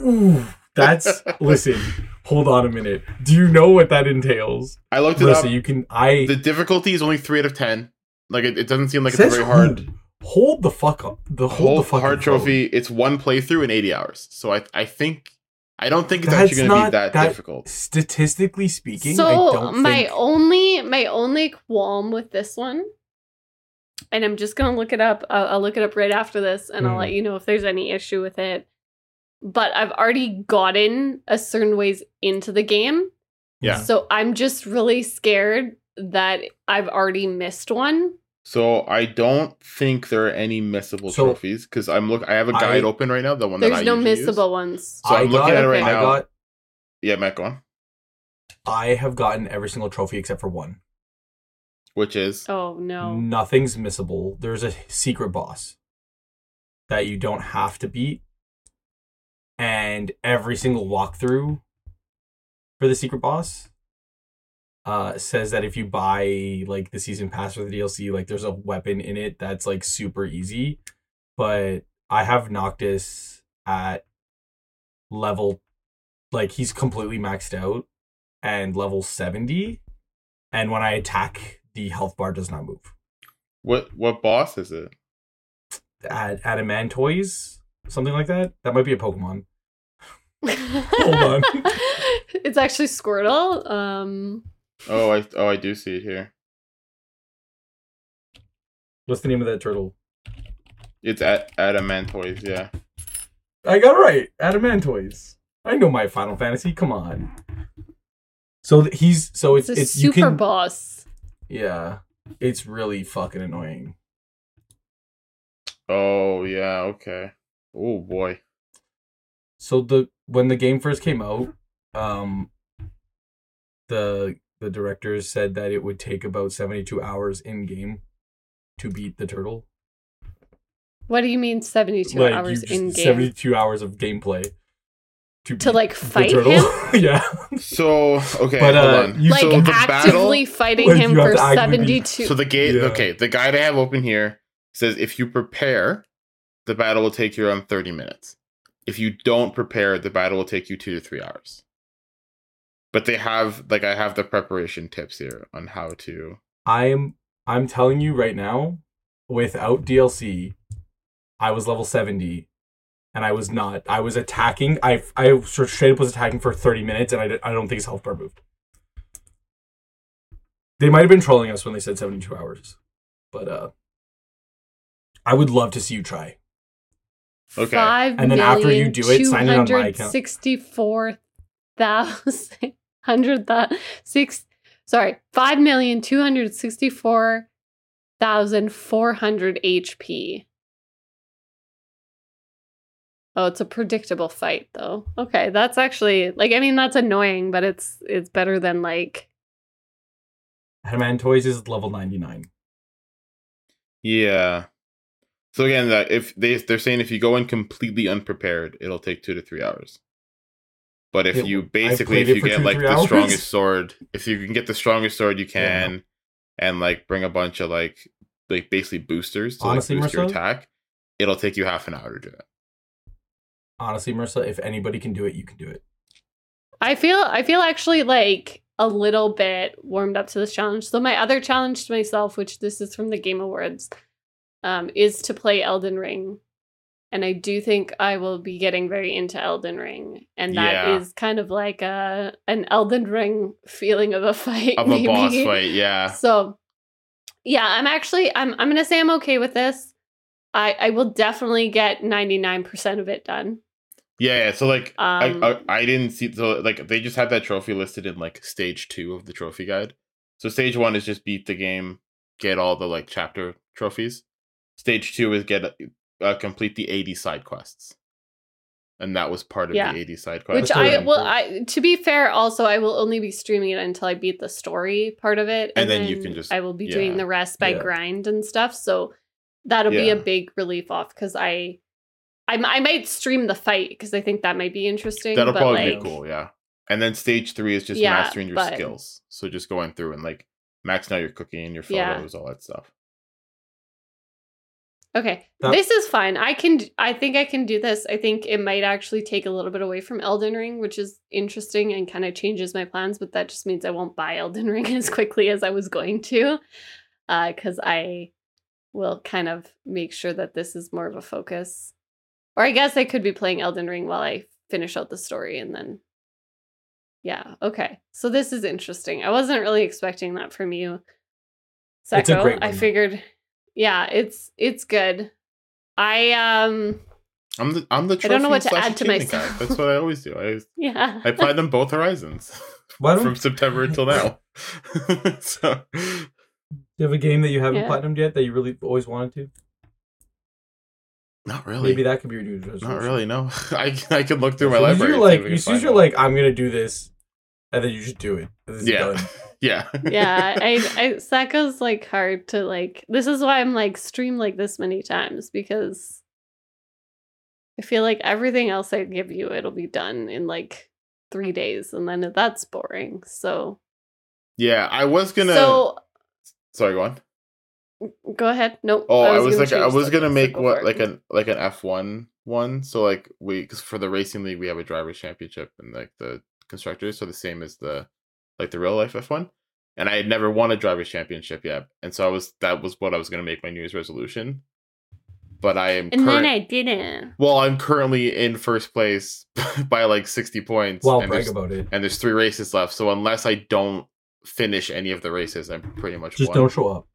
S2: Ooh, that's listen. Hold on a minute. Do you know what that entails?
S3: I looked it up.
S2: Marissa, you can. I
S3: The difficulty is only three out of ten. Like it, it doesn't seem like it's
S2: says
S3: very hard.
S2: who? Hold the fuck up. The hold,
S3: Hold
S2: the
S3: the
S2: fucking
S3: hard
S2: phone.
S3: trophy. It's one playthrough in 80 hours. So I I think I don't think it's
S2: That's
S3: actually going to be that,
S2: that-
S3: difficult.
S2: Statistically speaking, I
S1: so
S2: don't
S1: my
S2: think.
S1: only my only qualm with this one, and I'm just gonna look it up. I'll, I'll look it up right after this, and I'll
S2: Hmm.
S1: let you know if there's any issue with it. But I've already gotten a certain ways into the game,
S3: Yeah.
S1: so I'm just really scared that I've already missed one.
S3: So I don't think there are any missable
S2: So-
S3: trophies because I'm look. I have a guide open right now. The one that
S1: There's no
S3: usually use.
S1: missable ones.
S3: So I'm
S2: I
S3: looking
S2: got-
S3: at it right
S2: I
S3: now.
S2: got.
S3: Yeah, Matt, go on.
S2: I have gotten every single trophy except for one.
S3: Which is
S1: Oh no.
S2: Nothing's missable. There's a secret boss that you don't have to beat. And every single walkthrough for the secret boss uh says that if you buy like the season pass for the DLC, like there's a weapon in it that's like super easy. But I have Noctis at level like he's completely maxed out and level 70 and when I attack the health bar does not move.
S3: what? What boss is it?
S2: Ad- Adamantoise, something like that. That might be a Pokemon.
S1: Hold
S2: on.
S1: it's actually Squirtle. Um,
S3: Oh, I oh I do see it here.
S2: What's the name of that turtle?
S3: It's at Adamantoise. Yeah.
S2: I got it right. Adamantoise. I know my Final Fantasy. Come on. So th- he's so it's
S1: it's a
S2: it's, you
S1: super
S2: can
S1: boss.
S2: yeah. It's really fucking annoying.
S3: Oh yeah. Okay. Oh boy.
S2: So the when the game first came out, um, the the directors said that it would take about seventy two hours in game to beat the turtle.
S1: What do you mean 72
S2: Like,
S1: hours
S2: just-
S1: in game?
S2: 72 hours of gameplay to,
S1: To, like, fight him?
S2: yeah.
S3: So okay,
S2: But,
S3: hold
S2: uh,
S3: on.
S2: you-
S1: like
S3: so the
S1: actively
S3: battle.
S1: fighting
S2: Like,
S1: him for
S2: to actively be-
S1: 72.
S3: So the gate.
S2: Yeah.
S3: Okay, the guide I have open here says if you prepare, the battle will take you around thirty minutes. If you don't prepare, the battle will take you two to three hours. But they have like I have the preparation tips here on how to.
S2: I'm I'm telling you right now, without DLC, I was level 70 and I was not. I was attacking. I I straight up was attacking for 30 minutes and I, I don't think his health bar moved. They might have been trolling us when they said 72 hours. But uh I would love to see you try.
S3: Okay.
S1: Five
S2: And then after you do it, sign it on my account.
S1: 264,000 hundred thou- six sorry, five million two hundred sixty four thousand four hundred HP. Oh, it's a predictable fight though. Okay, that's actually like I mean that's annoying, but it's it's better than like
S2: Haman Toys is level 99.
S3: Yeah. So again, that if they they're saying if you go in completely unprepared, it'll take two to three hours. But if
S2: It-
S3: you basically if you get
S2: two,
S3: like the
S2: hours.
S3: strongest sword, if you can get the strongest sword you can, and like bring a bunch of like like basically boosters to
S2: Honestly,
S3: like boost your attack, it'll take you half an hour to do it.
S2: Honestly, Marissa, if anybody can do it, you can do it.
S1: I feel I feel actually like a little bit warmed up to this challenge. So my other challenge to myself, which this is from the Game Awards, um, is to play Elden Ring. And I do think I will be getting very into Elden Ring. And that is
S3: Yeah.
S1: kind of like a an Elden Ring feeling of a fight.
S3: Of a boss fight, yeah.
S1: So yeah, I'm actually I'm I'm gonna say I'm okay with this. I I will definitely get 99% of it done.
S3: Yeah, yeah. So like
S1: Um,
S3: I, I I didn't see so like they just had that trophy listed in like stage two of the trophy guide. So stage one is just beat the game, get all the like chapter trophies. Stage two is get uh, complete the eighty side quests, and that was part of
S1: Yeah.
S3: the eighty side quests.
S1: Which I will i to be fair, also I will only be streaming it until I beat the story part of it,
S3: And then you can just-
S1: I will be
S3: yeah.
S1: doing the rest by
S2: Yeah.
S1: grind and stuff. So that'll be a big relief off because I, I i might stream the fight because I think that might be interesting.
S3: That'll
S1: but,
S3: probably
S1: like,
S3: be cool, yeah. And then stage three is just
S1: Yeah,
S3: mastering your
S1: but-
S3: skills. So just going through and like maxing out your cooking, your
S1: Yeah.
S3: photos, all that stuff.
S1: Okay,
S2: That-
S1: this is fine. I can. I think I can do this. I think it might actually take a little bit away from Elden Ring, which is interesting and kind of changes my plans. But that just means I won't buy Elden Ring as quickly as I was going to, Uh because I will kind of make sure that this is more of a focus. Or I guess I could be playing Elden Ring while I finish out the story and then. Yeah. Okay. So this is interesting. I wasn't really expecting that from you.
S2: Sacco.
S1: I figured yeah, it's it's good. I um
S3: I'm the I'm the
S1: I don't know what to
S3: trophy
S1: add to
S3: slash achievement
S1: myself.
S3: guy. That's what I always do. I
S1: yeah.
S3: I played them both horizons
S2: Why
S3: from September until now. so
S2: do you have a game that you haven't
S1: Yeah.
S2: platinumed yet that you really always wanted to?
S3: not really.
S2: Maybe that could be your New resolution.
S3: Not really. No, I I can look through my
S2: So
S3: library.
S2: You're like,
S3: if
S2: you
S3: can find
S2: you're like, I'm gonna do this, and then you just do it. this is
S3: yeah,
S2: done.
S3: Yeah,
S1: yeah, I I Sacco's like hard to like this is why I'm like stream like this many times because I feel like everything else I give you it'll be done in like 3 days and then that's boring. So
S3: yeah. I was gonna.
S1: So
S3: sorry, go on.
S1: go ahead. Nope.
S3: Oh, I was,
S1: gonna
S3: like, I was gonna
S1: so
S3: make what like an like an F one one. So like we because for the racing league we have a drivers championship and like the constructors, so the same as the like the real life F one. And I had never won a drivers championship yet, and so I was that was what I was gonna make my New Year's resolution. But I am
S1: And then I didn't.
S3: well, I'm currently in first place by like sixty points.
S2: Well,
S3: and
S2: brag
S3: there's,
S2: about it.
S3: and there's three races left. So unless I don't finish any of the races, I'm pretty much
S2: Just
S3: won.
S2: don't show up.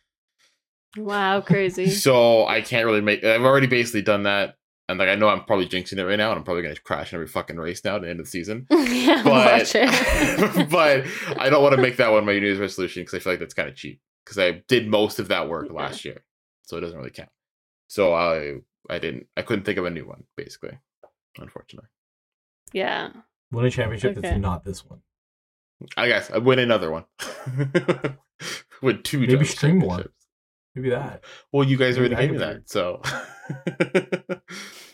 S1: Wow, crazy.
S3: So I can't really make. I've already basically done that, and like I know I'm probably jinxing it right now, and I'm probably gonna crash in every fucking race now at the end of the season.
S1: yeah,
S3: But
S1: watch it.
S3: but I don't want to make that one my New Year's resolution because I feel like that's kind of cheap because I did most of that work
S1: Yeah.
S3: last year, so it doesn't really count. So I I didn't I couldn't think of a new one basically, unfortunately.
S1: yeah.
S2: Win a championship
S1: Okay.
S2: that's not this one.
S3: I guess I win another one with two.
S2: Maybe stream one.
S3: Championships.
S2: Maybe that.
S3: Well, you guys
S2: Maybe
S3: already
S2: that
S3: gave me
S2: could
S3: that, so.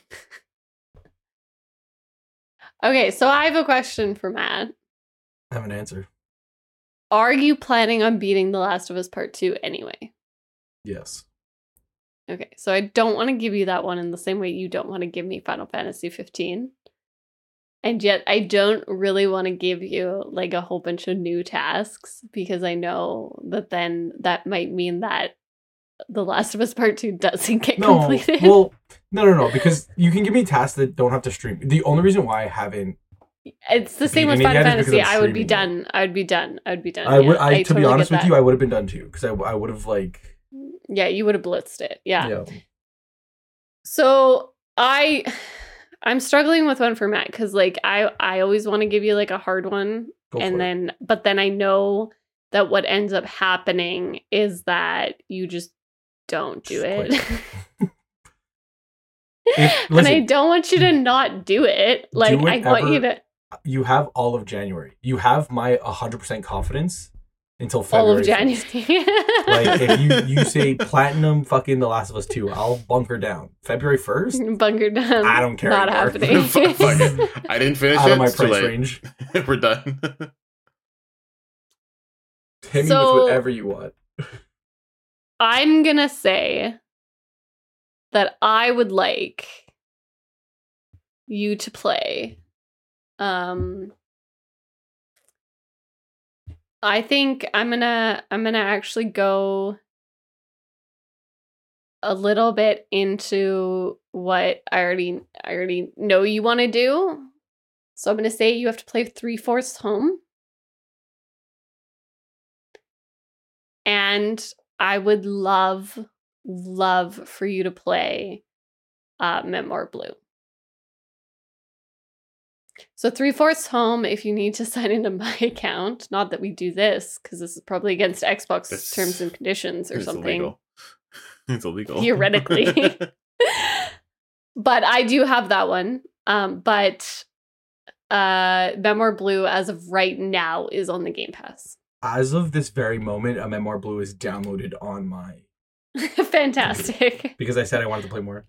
S1: Okay, so I have a question for Matt.
S2: I have an answer.
S1: Are you planning on beating The Last of Us Part 2 anyway?
S2: Yes.
S1: Okay, so I don't want to give you that one in the same way you don't want to give me Final Fantasy 15. And yet I don't really want to give you like a whole bunch of new tasks because I know that then that might mean that The Last of Us Part 2 doesn't get
S2: No.
S1: completed.
S2: Well, no, no, no. Because you can give me tasks that don't have to stream. The only reason why I haven't,
S1: it's the same with Final
S2: yet is because
S1: Fantasy.
S2: I'm
S1: would be done. I would be done. I would be done.
S2: I would,
S1: yeah,
S2: I, to be
S1: totally get
S2: honest with you, I would have been done too. Because I, I would have like,
S1: yeah, you would have blitzed it.
S2: yeah.
S1: So I I'm struggling with one for Matt because like I I always want to give you like a hard one
S2: Go
S1: and
S2: it.
S1: then but then I know that what ends up happening is that you just don't do
S2: Just
S1: it.
S2: quit. If-
S1: and I don't want you to not do it. Like
S2: Do
S1: I
S2: it
S1: want you to
S2: you have all of January. You have my 100% confidence until February.
S1: all of January.
S2: Like if you you say platinum, fucking The Last of Us Two, I'll bunker down. February first,
S1: Bunker down.
S2: I don't care
S1: Not
S2: anymore.
S1: happening.
S3: Fuck it. I didn't finish
S2: out
S3: it.
S2: of my
S3: it's too
S2: price
S3: late.
S2: range.
S3: We're done.
S2: Hit me
S1: So-
S2: with whatever you want.
S1: I'm gonna say that I would like you to play. Um, I think I'm gonna I'm gonna actually go a little bit into what I already I already know you want to do. So I'm gonna say you have to play three fourths home. And I would love, love for you to play uh, Memoir Blue. So three fourths home. If you need to sign into my account, not that we do this because this is probably against Xbox
S3: This-
S1: terms and conditions or something.
S3: It's
S1: something.
S3: illegal. It's illegal.
S1: Theoretically. but I do have that one. Um, but uh, Memoir Blue, as of right now, is on the Game Pass.
S2: As of this very moment, a Memoir Blue is downloaded on my
S1: Fantastic.
S2: because I said I wanted to play more.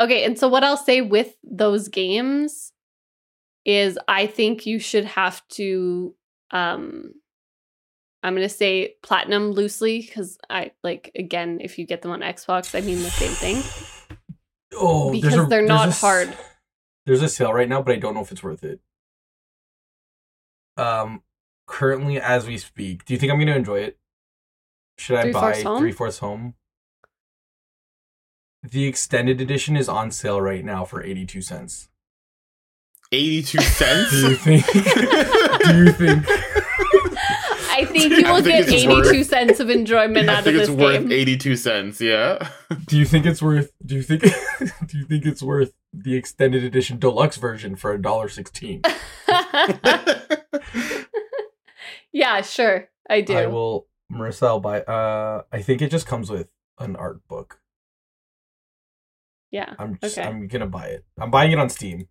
S1: Okay, and so what I'll say with those games is I think you should have to um I'm going to say platinum loosely cuz I like again if you get them on Xbox I mean the same thing
S2: Oh,
S1: because
S2: a-
S1: they're not
S2: a
S1: hard.
S2: There's a sale right now, but I don't know if it's worth it. Um, currently as we speak, do you think I'm going to enjoy it? Should I
S1: Three
S2: buy
S1: Home?
S2: Three Fourths Home? The extended edition is on sale right now for 82 cents.
S3: 82 cents?
S2: Do you think? do you think?
S1: I think you will
S3: think
S1: get 82
S3: worth-
S1: cents of enjoyment out of
S3: think
S1: this
S3: it's worth
S1: game.
S3: 82 cents, yeah.
S2: Do you think it's worth? Do you think? do you think it's worth the extended edition deluxe version for a dollar sixteen?
S1: Yeah, sure. I do.
S2: I will, Marissa. I'll buy. Uh, I think it just comes with an art book.
S1: yeah.
S2: I'm just,
S1: Okay.
S2: I'm gonna buy it. I'm buying it on Steam.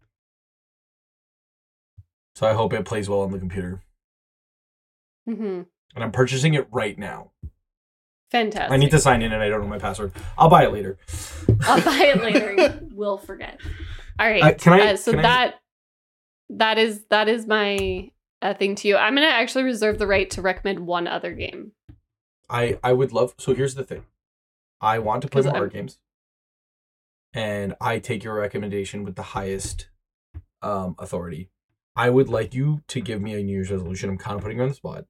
S2: So I hope it plays well on the computer.
S1: Mm-hmm.
S2: And I'm purchasing it right now.
S1: Fantastic.
S2: I need to sign in and I don't know my password. I'll buy it later.
S1: I'll buy it later. we'll forget. All right.
S2: Uh, can I-
S1: Uh, so
S2: can I-
S1: that that is that is my uh, thing to you. I'm gonna actually reserve the right to recommend one other game.
S2: I I would love. So here's the thing. I want to play more
S1: I'm-
S2: art games, and I take your recommendation with the highest um, authority. I would like you to give me a New Year's resolution. I'm kind of putting you on the spot.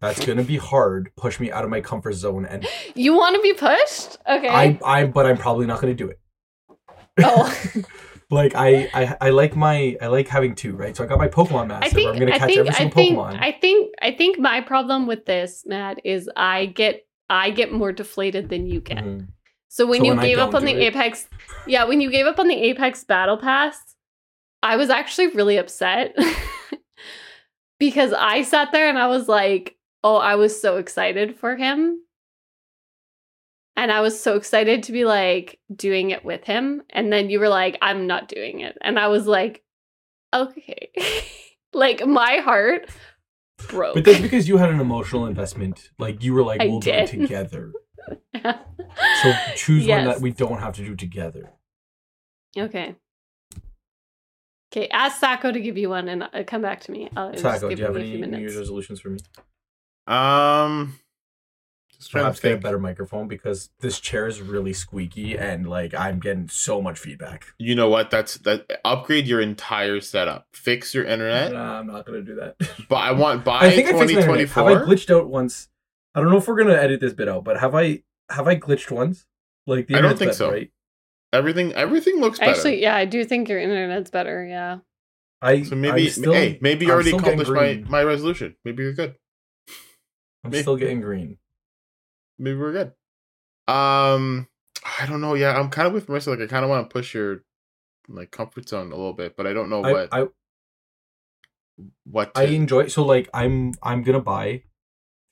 S2: That's gonna be hard. Push me out of my comfort zone, and
S1: You want to be pushed? Okay.
S2: I I but I'm probably not gonna do it.
S1: Oh.
S2: like I, I I like my I like having two right. So I got my Pokemon master.
S1: I think
S2: I'm gonna
S1: I
S2: catch
S1: think
S2: every
S1: I
S2: single
S1: think
S2: Pokemon.
S1: I think I think my problem with this, Matt, is I get I get more deflated than you get.
S2: Mhm.
S1: So when
S2: So
S1: you
S2: when
S1: gave up on the
S2: it-
S1: Apex, yeah, when you gave up on the Apex Battle Pass, I was actually really upset because I sat there and I was like, "Oh, I was so excited for him." And I was so excited to be like doing it with him. And then you were like, I'm not doing it. And I was like, okay. like my heart broke.
S2: But that's because you had an emotional investment. Like you were like,
S1: I
S2: we'll do it
S1: did.
S2: together. So choose one that we don't have to do together.
S1: Okay. Okay, ask Sacco to give you one and uh, come back to me. I'll just
S2: Taco, do you have any New. Year's resolutions for me?
S3: Um, just trying
S2: Perhaps
S3: to
S2: get a better microphone because this chair is really squeaky and like I'm getting so much feedback.
S3: You know what? That's that. Upgrade your entire setup. Fix your internet.
S2: Nah, I'm not gonna do that.
S3: But I want by
S2: I think I fixed my internet. Have I glitched out once? I don't know if we're gonna edit this bit out, but have I have I glitched once? Like the
S3: I don't think
S2: better,
S3: so.
S2: Right?
S3: Everything everything looks better.
S1: Actually, yeah, I do think your internet's better. Yeah.
S2: I
S3: so maybe
S2: still,
S3: hey, maybe you
S2: I'm
S3: already accomplished my my resolution. Maybe you're good.
S2: I'm
S3: maybe-
S2: still getting green.
S3: Maybe we're good. Um, I don't know. Yeah, I'm kind of with Marissa. Like, I kind of want to push your like comfort zone a little bit, but I don't know
S2: I,
S3: what
S2: I
S3: what. To,
S2: I enjoy so like I'm I'm gonna buy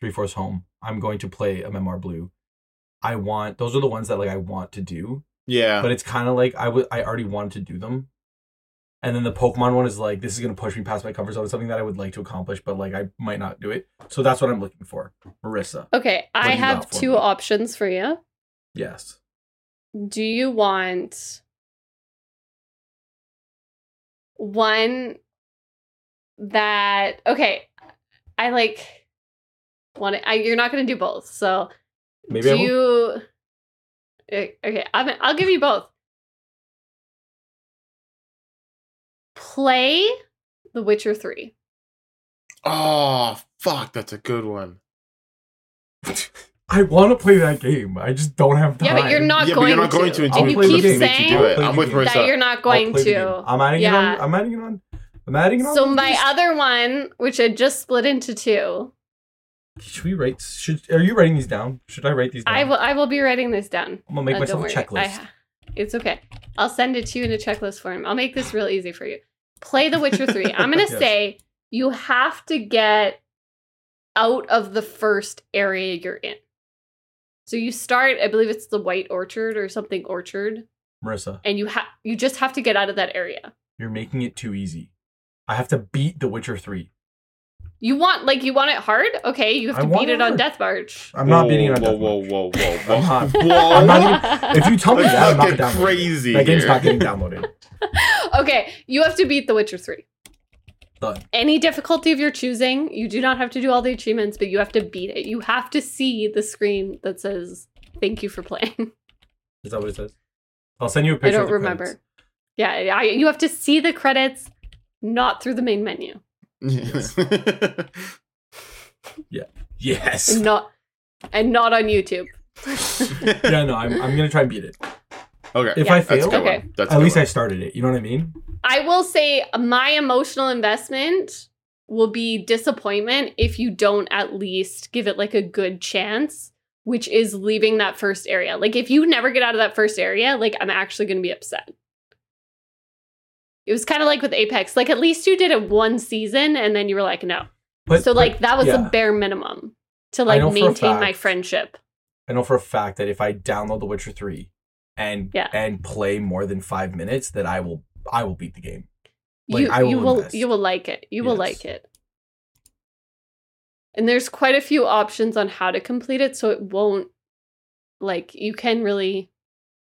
S2: three fourths home. I'm going to play a memoir blue. I want those are the ones that like I want to do,
S3: yeah,
S2: but it's kind of like I would I already wanted to do them, And then the Pokemon one is like, this is gonna push me past my comfort zone. It's something that I would like to accomplish, but like I might not do it. So that's what I'm looking for. Marissa.
S1: Okay, I have two
S2: me?
S1: options for you.
S2: Yes.
S1: Do you want one that okay? I like want I, you're not going to do both, so
S2: Maybe
S1: do you? eh, Okay, I'm, I'll give you both. Play The Witcher Three.
S3: Oh fuck, that's a good one.
S2: I want to play that game. I just don't have time.
S1: Yeah, but you're not
S3: yeah, but
S1: going
S3: you're not going to
S1: to.
S2: I'll
S1: and you keep
S2: game.
S3: make you
S1: saying
S3: do it.
S2: I'll
S3: I'm with
S2: the game.
S1: that you're not going
S2: play the game.
S1: to.
S2: I'm adding
S1: Yeah.
S2: it on. I'm adding it on. I'm adding it on.
S1: So
S2: the
S1: my
S2: list.
S1: other one, which I just split into two,
S2: Should we write? Should are you writing these down? Should I write these down?
S1: I will. I will be writing this down.
S2: I'm gonna make
S1: Uh,
S2: myself a checklist.
S1: I- it's okay. I'll send it to you in a checklist form. I'll make this real easy for you. Play The Witcher 3. I'm going to
S2: Yes.
S1: say you have to get out of the first area you're in. So you start, I believe it's the White Orchard or something orchard,
S2: Marissa,
S1: and you have you just have to get out of that area.
S2: you're making it too easy. I have to beat The Witcher Three.
S1: You want like you want it hard? Okay, you have to beat
S2: it
S1: it on
S2: hard.
S1: Death March.
S2: I'm not beating it on
S3: whoa,
S2: Death
S3: whoa,
S2: March.
S3: whoa, whoa, whoa,
S2: I'm not.
S3: whoa.
S2: I'm not even- If you tell me that, I'm
S3: not
S2: not
S3: get
S2: downloading.
S3: crazy.
S2: That game's not getting downloaded.
S1: okay, you have to beat The Witcher 3.
S2: Done.
S1: any difficulty of your choosing. You do not have to do all the achievements, but you have to beat it. You have to see the screen that says "Thank you for playing."
S2: Is that what it says? I'll send you a
S1: I
S2: picture.
S1: I don't
S2: of the
S1: remember.
S2: credits.
S1: Yeah, I, you have to see the credits, not through the main menu,
S2: Yes.
S1: and not and not on YouTube.
S2: yeah, no, I'm, I'm gonna try and beat it.
S3: okay.
S2: If
S1: Yeah.
S2: I fail,
S3: good
S1: Okay.
S3: That's
S2: at least
S3: one.
S2: I started it. You know what I mean?
S1: I will say my emotional investment will be disappointment if you don't at least give it like a good chance, which is leaving that first area. Like if you never get out of that first area, like I'm actually going to be upset. It was kind of like with Apex. Like at least you did it one season and then you were like, no.
S2: But
S1: so like that was
S2: yeah.
S1: the bare minimum to like maintain my friendship.
S2: I know for a fact that if I download The Witcher Three and
S1: Yeah.
S2: and play more than five minutes, that I will I will beat the game. Like,
S1: you
S2: I will
S1: you will you will like it. You will like it. And there's quite a few options on how to complete it, so it won't like you can really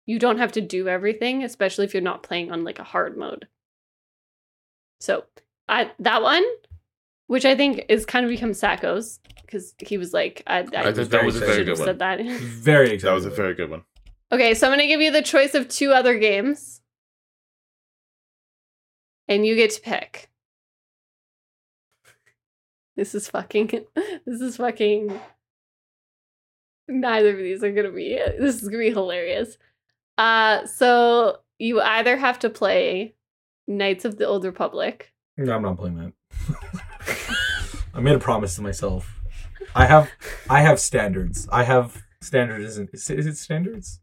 S1: you don't have to do everything, especially if you're not playing on like a hard mode. So I that one, which I think is kind of become Sacco's, because he was like, I, I,
S3: I think that was a very good one.
S1: said that.
S2: Very excited.
S3: That was a very good one.
S1: Okay, so I'm gonna give you the choice of two other games. And you get to pick. This is fucking this is fucking neither of these are gonna be this is gonna be hilarious. Uh so you either have to play Knights of the Old Republic.
S2: No, I'm not playing that. I made a promise to myself. I have I have standards. I have standards. Isn't is it, is it standards?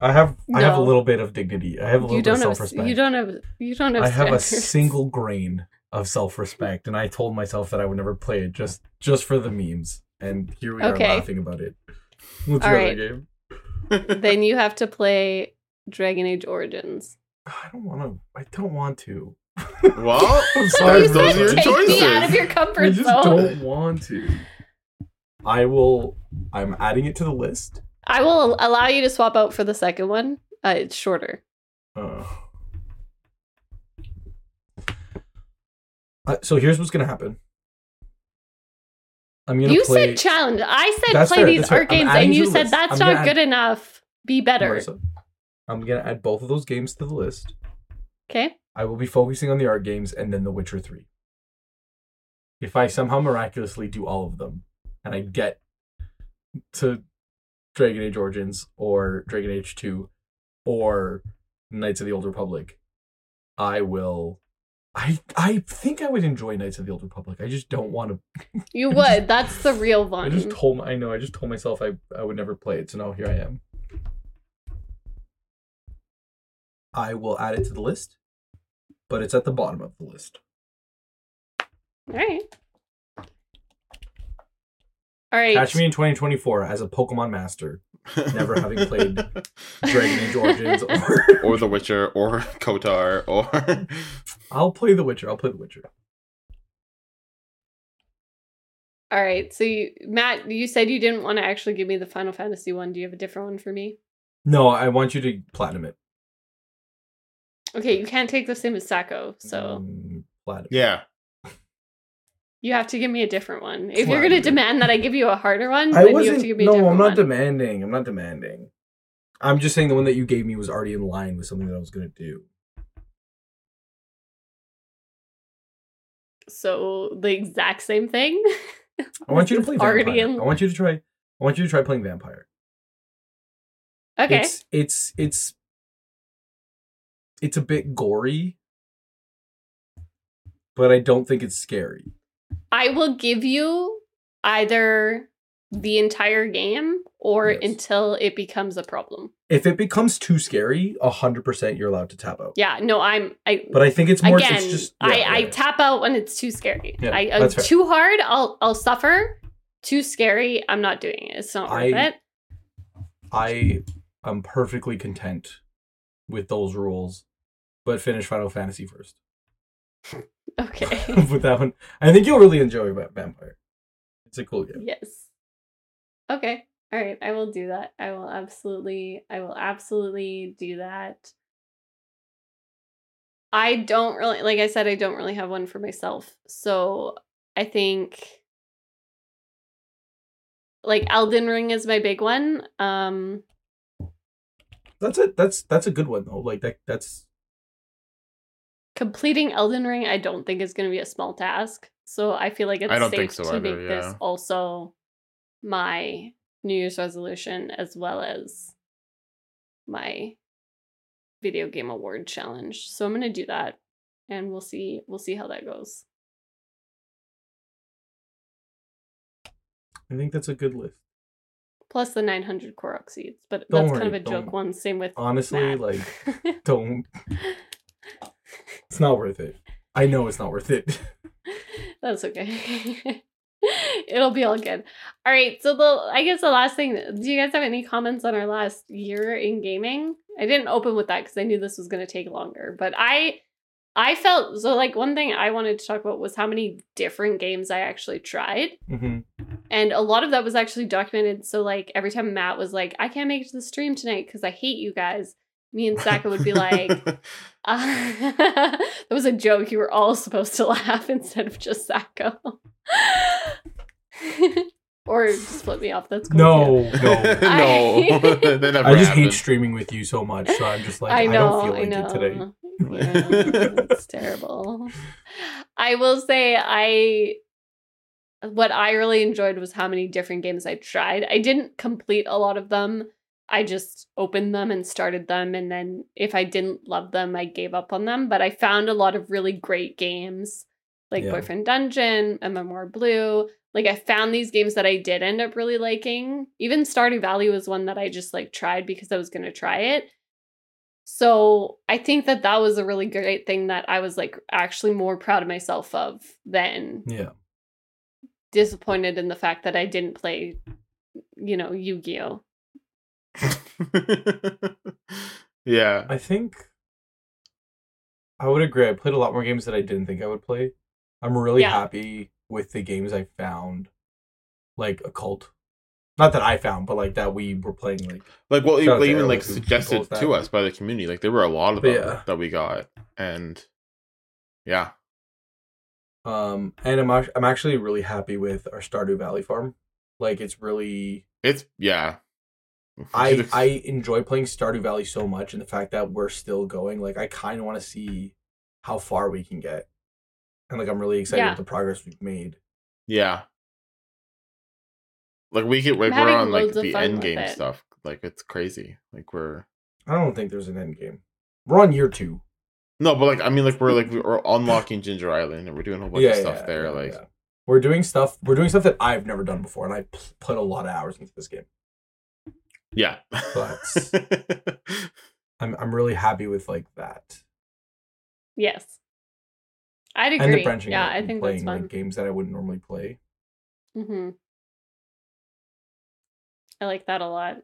S2: I have I have a little bit of dignity. I have a little
S1: You
S2: bit of self respect.
S1: you don't have you don't have
S2: I have a single grain of self respect, and I told myself that I would never play it just just for the memes. And here we
S1: Okay.
S2: are laughing about it. What's
S1: All
S2: your other game?
S1: then you have to play Dragon Age Origins.
S2: I don't want to. I don't want to.
S3: well,
S2: I'm sorry.
S1: You
S3: those are your
S1: take
S3: choices.
S1: me out of your comfort I
S2: just
S1: zone.
S2: don't want to. I will. I'm adding it to the list.
S1: I will allow you to swap out for the second one. Uh, it's shorter.
S2: Uh, uh, so here's what's gonna happen. I'm gonna
S1: You
S2: play.
S1: said challenge. I said
S2: That's
S1: play
S2: fair,
S1: these
S2: that's fair.
S1: art games, and you said
S2: list.
S1: that's
S2: I'm
S1: not good enough. Be better.
S2: Marissa, I'm gonna add both of those games to the list.
S1: Okay.
S2: I will be focusing on the art games and then The Witcher 3. If I somehow miraculously do all of them and I get to Dragon Age Origins or Dragon Age 2 or Knights of the Old Republic, I will I I think I would enjoy Knights of the Old Republic. I just don't want to
S1: You would. That's the real one.
S2: I just told I know I just told myself I I would never play it, so now here I am. I will add it to the list, but it's at the bottom of the list.
S1: All right. All right.
S2: Catch me in 2024 as a Pokemon master. Never having played Dragon Age Origins or
S3: or The Witcher or KOTOR or
S2: I'll play The Witcher. I'll play The Witcher.
S1: All right. So, you, Matt, you said you didn't want to actually give me the Final Fantasy one. Do you have a different one for me?
S2: No, I want you to platinum it.
S1: Okay, you can't take the same as Sacco, so
S2: Mm, platinum.
S3: yeah.
S1: you have to give me a different one. If you're going to demand that I give you a harder one,
S2: I
S1: then you have
S2: wasn't.
S1: to give me a
S2: No,
S1: different
S2: I'm not
S1: one.
S2: demanding. I'm not demanding. I'm just saying the one that you gave me was already in line with something that I was gonna do.
S1: so the exact same thing.
S2: I want you to play Vampyr.
S1: in-
S2: I want you to try. I want you to try playing Vampyr.
S1: Okay.
S2: It's it's it's it's a bit gory, but I don't think it's scary.
S1: I will give you either the entire game or
S2: Yes.
S1: until it becomes a problem.
S2: If it becomes too scary, hundred percent you're allowed to tap out.
S1: Yeah, no, I'm I
S2: But I think it's more.
S1: again,
S2: it's just
S1: I,
S2: yeah,
S1: I
S2: yeah.
S1: tap out when it's too scary.
S2: Yeah,
S1: I uh, too hard, I'll I'll suffer. Too scary, I'm not doing it. It's not worth
S2: I-
S1: it.
S2: I am perfectly content with those rules, but finish Final Fantasy first.
S1: Okay.
S2: with that one, I think you'll really enjoy Vampyr. It's a cool game.
S1: yes. Okay. All right, I will do that. I will absolutely I will absolutely do that. I don't really like I said I don't really have one for myself. So, I think like Elden Ring is my big one. Um
S2: That's it. That's that's a good one though. Like that. That's
S1: completing Elden Ring, I don't think is going to be a small task. So I feel like it's
S3: I don't
S1: safe
S3: think so
S1: to
S3: either,
S1: make this also my New Year's resolution as well as my video game award challenge. So I'm going to do that, and we'll see. We'll see how that goes.
S2: I think that's a good list.
S1: Plus the 900 Korok seeds, but
S2: Don't
S1: that's kind of a joke one. Same with
S2: Honestly,
S1: Matt.
S2: like don't. It's not worth it. I know it's not worth it.
S1: That's okay. It'll be all good. All right. So the I guess the last thing. Do you guys have any comments on our last year in gaming? I didn't open with that because I knew this was going to take longer. But I, I felt so like one thing I wanted to talk about was how many different games I actually tried,
S2: hmm
S1: and a lot of that was actually documented. So like every time Matt was like, "I can't make it to the stream tonight because I hate you guys," me and Sacco would be like. Uh, that was a joke. You were all supposed to laugh instead of just Sacco. or just flip me off. That's cool.
S2: No,
S1: too.
S2: no.
S1: I-
S3: no, that
S2: I just hate streaming with you so much, so I'm just like
S1: I
S2: I,
S1: know.
S2: don't feel
S1: I
S2: like
S1: know.
S2: it today.
S1: Yeah, it's terrible. I will say I what I really enjoyed was how many different games I tried. I didn't complete a lot of them. I just opened them and started them and then if I didn't love them, I gave up on them, but I found a lot of really great games like
S2: Yeah.
S1: Boyfriend Dungeon, Memoir Blue. Like I found these games that I did end up really liking. Even Stardew Valley was one that I just like tried because I was going to try it. So I think that that was a really great thing that I was like actually more proud of myself of than
S2: Yeah.
S1: Disappointed in the fact that I didn't play, you know, Yu Gi Oh.
S3: yeah.
S2: I think I would agree. I played a lot more games that I didn't think I would play. I'm really
S1: Yeah.
S2: happy with the games I found, like Occult. Not that I found, but like that we were playing. Like,
S3: Like well,
S2: Shout
S3: even like suggested to us by the community. Like there were a lot of them
S2: yeah.
S3: that we got, and yeah,
S2: um, and I'm I'm actually really happy with our Stardew Valley farm. Like, it's really
S3: it's yeah.
S2: I I enjoy playing Stardew Valley so much, and the fact that we're still going. Like, I kind of want to see how far we can get, and like I'm really excited
S1: Yeah.
S2: with the progress we've made.
S3: yeah. Like we get like we're on like the end game
S1: it.
S3: stuff. Like it's crazy. Like we're
S2: I don't think there's an end game. We're on year two.
S3: No, but like I mean, like we're like we're unlocking Ginger Island and we're doing a whole bunch of stuff there.
S2: yeah,
S3: like
S2: yeah. we're doing stuff. We're doing stuff that I've never done before, and I put a lot of hours into this game.
S3: yeah.
S2: But- I'm I'm really happy with like that,
S1: Yes. I'd
S2: and
S1: agree.
S2: the branching
S1: yeah,
S2: out
S1: I
S2: and
S1: think
S2: playing
S1: that's fun.
S2: like games that I wouldn't normally play.
S1: hmm I like that a lot.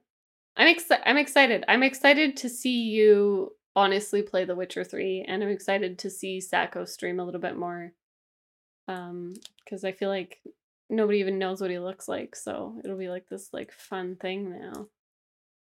S1: I'm excited. I'm excited. I'm excited to see you honestly play The Witcher 3 and I'm excited to see Sacco stream a little bit more. Um cuz I feel like nobody even knows what he looks like, so it'll be like this like fun thing now.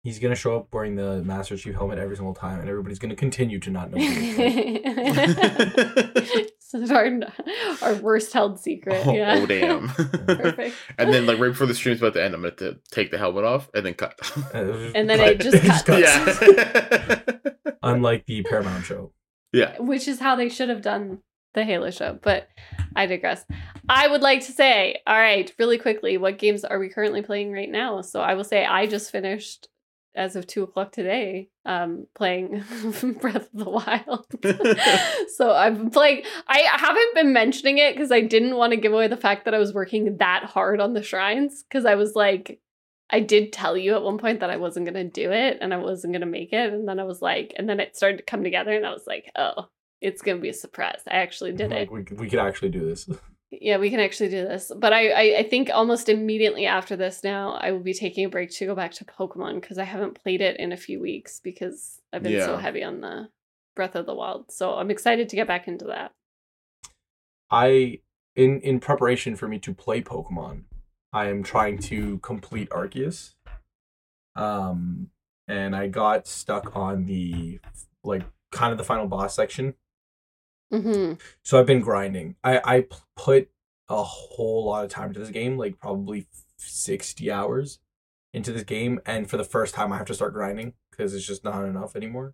S2: He's gonna show up wearing the Master Chief helmet every single time, and everybody's gonna continue to not know. Who he is.
S1: so our, our worst held secret.
S3: Oh,
S1: yeah.
S3: oh, damn.
S1: Perfect.
S3: and then like right before the stream's about to end, I'm gonna to take the helmet off and then cut.
S1: And then it just cuts.
S3: yeah.
S2: Unlike the Paramount show.
S3: yeah.
S1: Which is how they should have done the Halo show, but I digress. I would like to say, all right, really quickly, what games are we currently playing right now? So I will say I just finished as of two o'clock today, um, playing Breath of the Wild. so I'm playing. I haven't been mentioning it because I didn't want to give away the fact that I was working that hard on the shrines. Because I was like, I did tell you at one point that I wasn't gonna do it and I wasn't gonna make it, and then I was like, and then it started to come together, and I was like, oh, it's gonna be a surprise. I actually did it.
S2: We, we could actually do this.
S1: Yeah, we can actually do this. But I, I, I think almost immediately after this now, I will be taking a break to go back to Pokemon because I haven't played it in a few weeks because I've been so heavy on the Breath of the Wild. So I'm excited to get back into that.
S2: I in in preparation for me to play Pokemon, I am trying to complete Arceus. Um and I got stuck on the like kind of the final boss section.
S1: Mm-hmm.
S2: So I've been grinding. I, I put a whole lot of time into this game, like probably 60 hours into this game and for the first time I have to start grinding because it's just not enough anymore.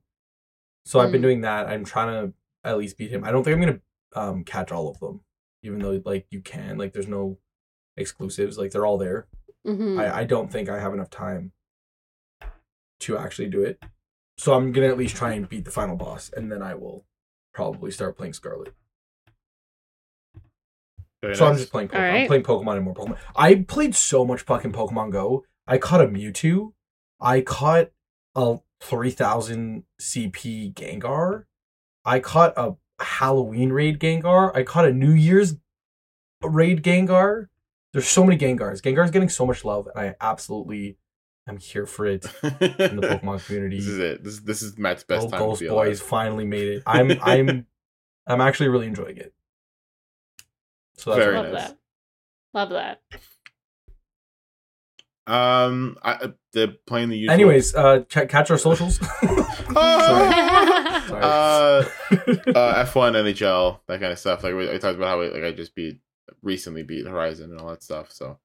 S2: So I've been
S1: Mm.
S2: doing that. I'm trying to at least beat him. I don't think I'm going to um catch all of them even though like you can. Like there's no exclusives, like they're all there.
S1: Mm-hmm.
S2: I I don't think I have enough time to actually do it. So I'm going to at least try and beat the final boss and then I will probably start playing Scarlet.
S3: Very
S2: So I'm just playing Pokemon.
S1: All
S2: I'm playing Pokemon and more Pokemon. I played so much fucking Pokemon Go. I caught a Mewtwo. I caught a 3000 CP Gengar. I caught a Halloween raid Gengar. I caught a New Year's raid Gengar. There's so many Gengars. Gengar's getting so much love, and I absolutely am here for it in the Pokemon community.
S3: This is it. This this is Matt's best
S2: Gold
S3: time
S2: Ghost
S3: to be
S2: Boys
S3: alive.
S2: finally made it. I'm I'm I'm actually really enjoying it. So that's
S3: Very
S2: what
S1: Love
S3: nice.
S1: that. Love that.
S3: Um, I, they're playing the usual.
S2: Anyways, uh, ch- catch our socials.
S3: Ah!
S2: Sorry.
S3: uh, uh, F1, NHL, that kind of stuff. Like we, I talked about how like I just beat recently beat Horizon and all that stuff. So,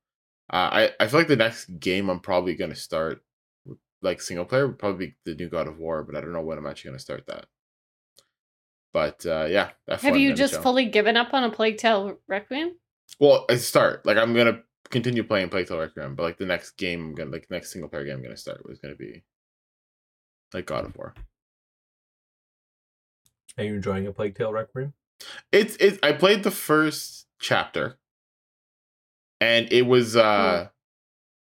S3: uh, I I feel like the next game I'm probably gonna start like single player would probably be the new God of War, but I don't know when I'm actually gonna start that. But uh, yeah, F1,
S1: Have you just
S3: NHL.
S1: fully given up on a Plague Tale Requiem?
S3: Well, I start like I'm gonna continue playing Plague Tale Requiem, but like the next game, I'm gonna like next single player game I'm gonna start was gonna be like God of War.
S2: Are you enjoying a Plague Tale Requiem?
S3: It's it. I played the first chapter, and it was uh,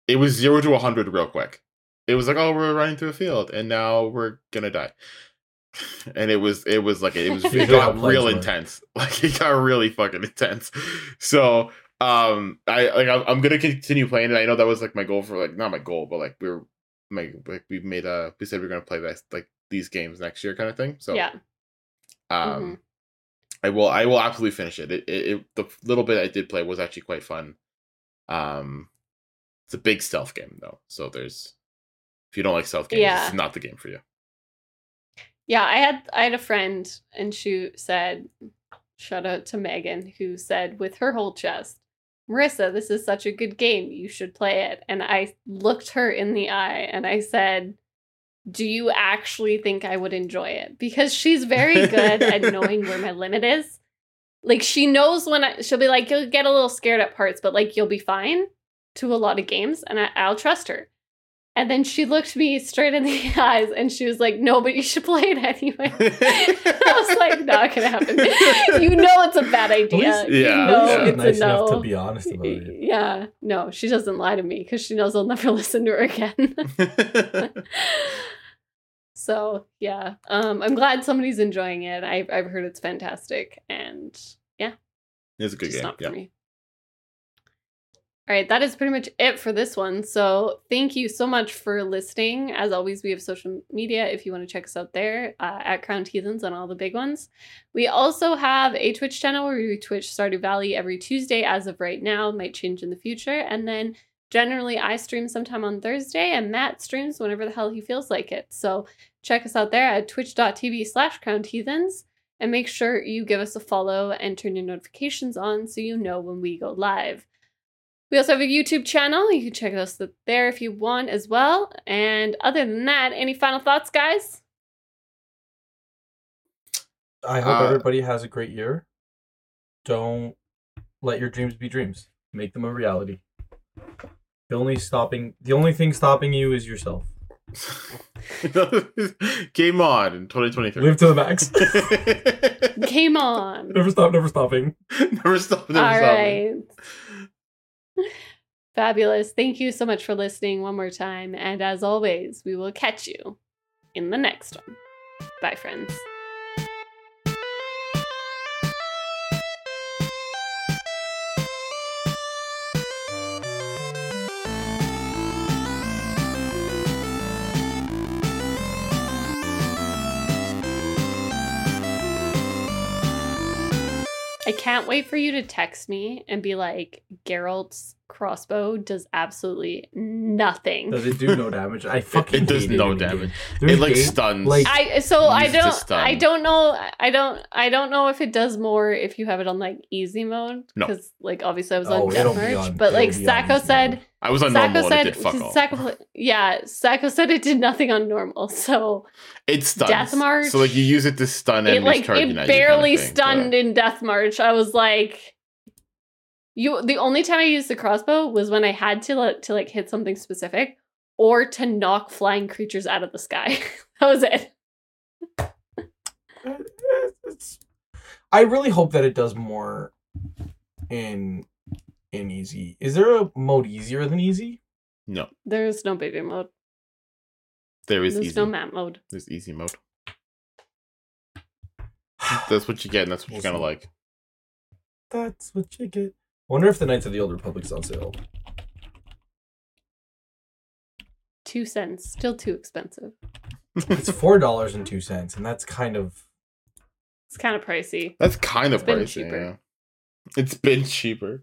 S3: it was zero to a hundred real quick. It was like, oh, we're running through a field, and now we're gonna die. And it was it was like it was it got real intense. Like it got really fucking intense. So um, I like I'm, I'm gonna continue playing it. I know that was like my goal for like not my goal, but like we were my like we made a we said we are gonna play this like these games next year kind of thing. So
S1: yeah.
S3: um,
S1: Mhm.
S3: I will. I will absolutely finish it. It, it. it the little bit I did play was actually quite fun. Um, it's a big stealth game though, so there's if you don't like stealth games,
S1: Yeah.
S3: it's not the game for you.
S1: Yeah, I had I had a friend and she said, shout out to Megan, who said with her whole chest, Marissa, this is such a good game. You should play it. And I looked her in the eye and I said, Do you actually think I would enjoy it? Because she's very good at knowing where my limit is. Like she knows when I, she'll be like, you'll get a little scared at parts, but like you'll be fine to a lot of games, and I, I'll trust her. And then she looked me straight in the eyes and she was like, No, but you should play it anyway. I was like, Not gonna happen. You know it's a bad idea.
S2: least-
S1: you
S3: yeah,
S1: know
S3: yeah.
S1: It's
S2: nice
S1: a no.
S2: enough to be honest about it.
S1: Yeah, no, she doesn't lie to me because she knows I'll never listen to her again. So yeah, um, I'm glad somebody's enjoying it. I've I've heard it's fantastic, and yeah,
S3: it's a good game. Yeah.
S1: me. All right, that is pretty much it for this one. So, thank you so much for listening. As always, we have social media if you want to check us out there uh, at Crowned Heathens on all the big ones. We also have a Twitch channel where we Twitch Stardew Valley every Tuesday as of right now, might change in the future. And then generally, I stream sometime on Thursday, and Matt streams whenever the hell he feels like it. So, check us out there at twitch.tv slash Crowned Heathens. And make sure you give us a follow and turn your notifications on so you know when we go live. We also have a YouTube channel. You can check us there if you want as well. And other than that, any final thoughts, guys?
S2: I hope
S3: Uh,
S2: everybody has a great year. Don't let your dreams be dreams. Make them a reality. The only stopping the only thing stopping you is yourself.
S3: Game on in 2023.
S2: Live to the max.
S1: Game on.
S2: never stop, never stopping.
S3: never stop. Never
S1: All
S3: stop.
S1: right. Fabulous. Thank you so much for listening one more time. And as always, we will catch you in the next one. Bye, friends. I can't wait for you to text me and be like, Geralt's crossbow does absolutely nothing.
S2: Does it do no damage? I fucking
S3: It does no damage. It like
S2: game-
S3: stuns.
S2: like-
S1: I so I
S3: Use it to
S1: don't. I don't know I don't I don't know if it does more if you have it on like easy mode
S3: No.
S1: because like obviously I was
S2: Oh,
S1: on
S2: it'll
S1: death march
S2: on-
S1: but like
S2: it'll be on
S1: Sacco said
S2: mode.
S3: I was on
S1: Sacco
S3: normal and
S1: said
S3: it did fuck all.
S1: Sacco yeah Sacco said it did nothing on normal so
S3: It stuns.
S1: Death March,
S3: So like you use it to stun
S1: it like it barely
S3: kind of thing,
S1: stunned
S3: so.
S1: in death march I was like you the only time I used the crossbow was when I had to like to like hit something specific or to knock flying creatures out of the sky that was it
S2: It's- I really hope that it does more in in easy. Is there a mode easier than easy?
S3: No,
S1: there's no baby mode
S3: there is
S1: there's
S3: easy.
S1: no map mode
S3: There's easy mode. That's what you get, and that's what you're gonna like.
S2: That's what you get. Wonder if the Knights of the Old Republic's on sale.
S1: two cents still too expensive
S2: It's four dollars and two cents, and that's kind of
S1: it's kind of pricey
S3: That's kind of
S1: It's been
S3: pricey.
S1: cheaper.
S3: Yeah. It's been cheaper.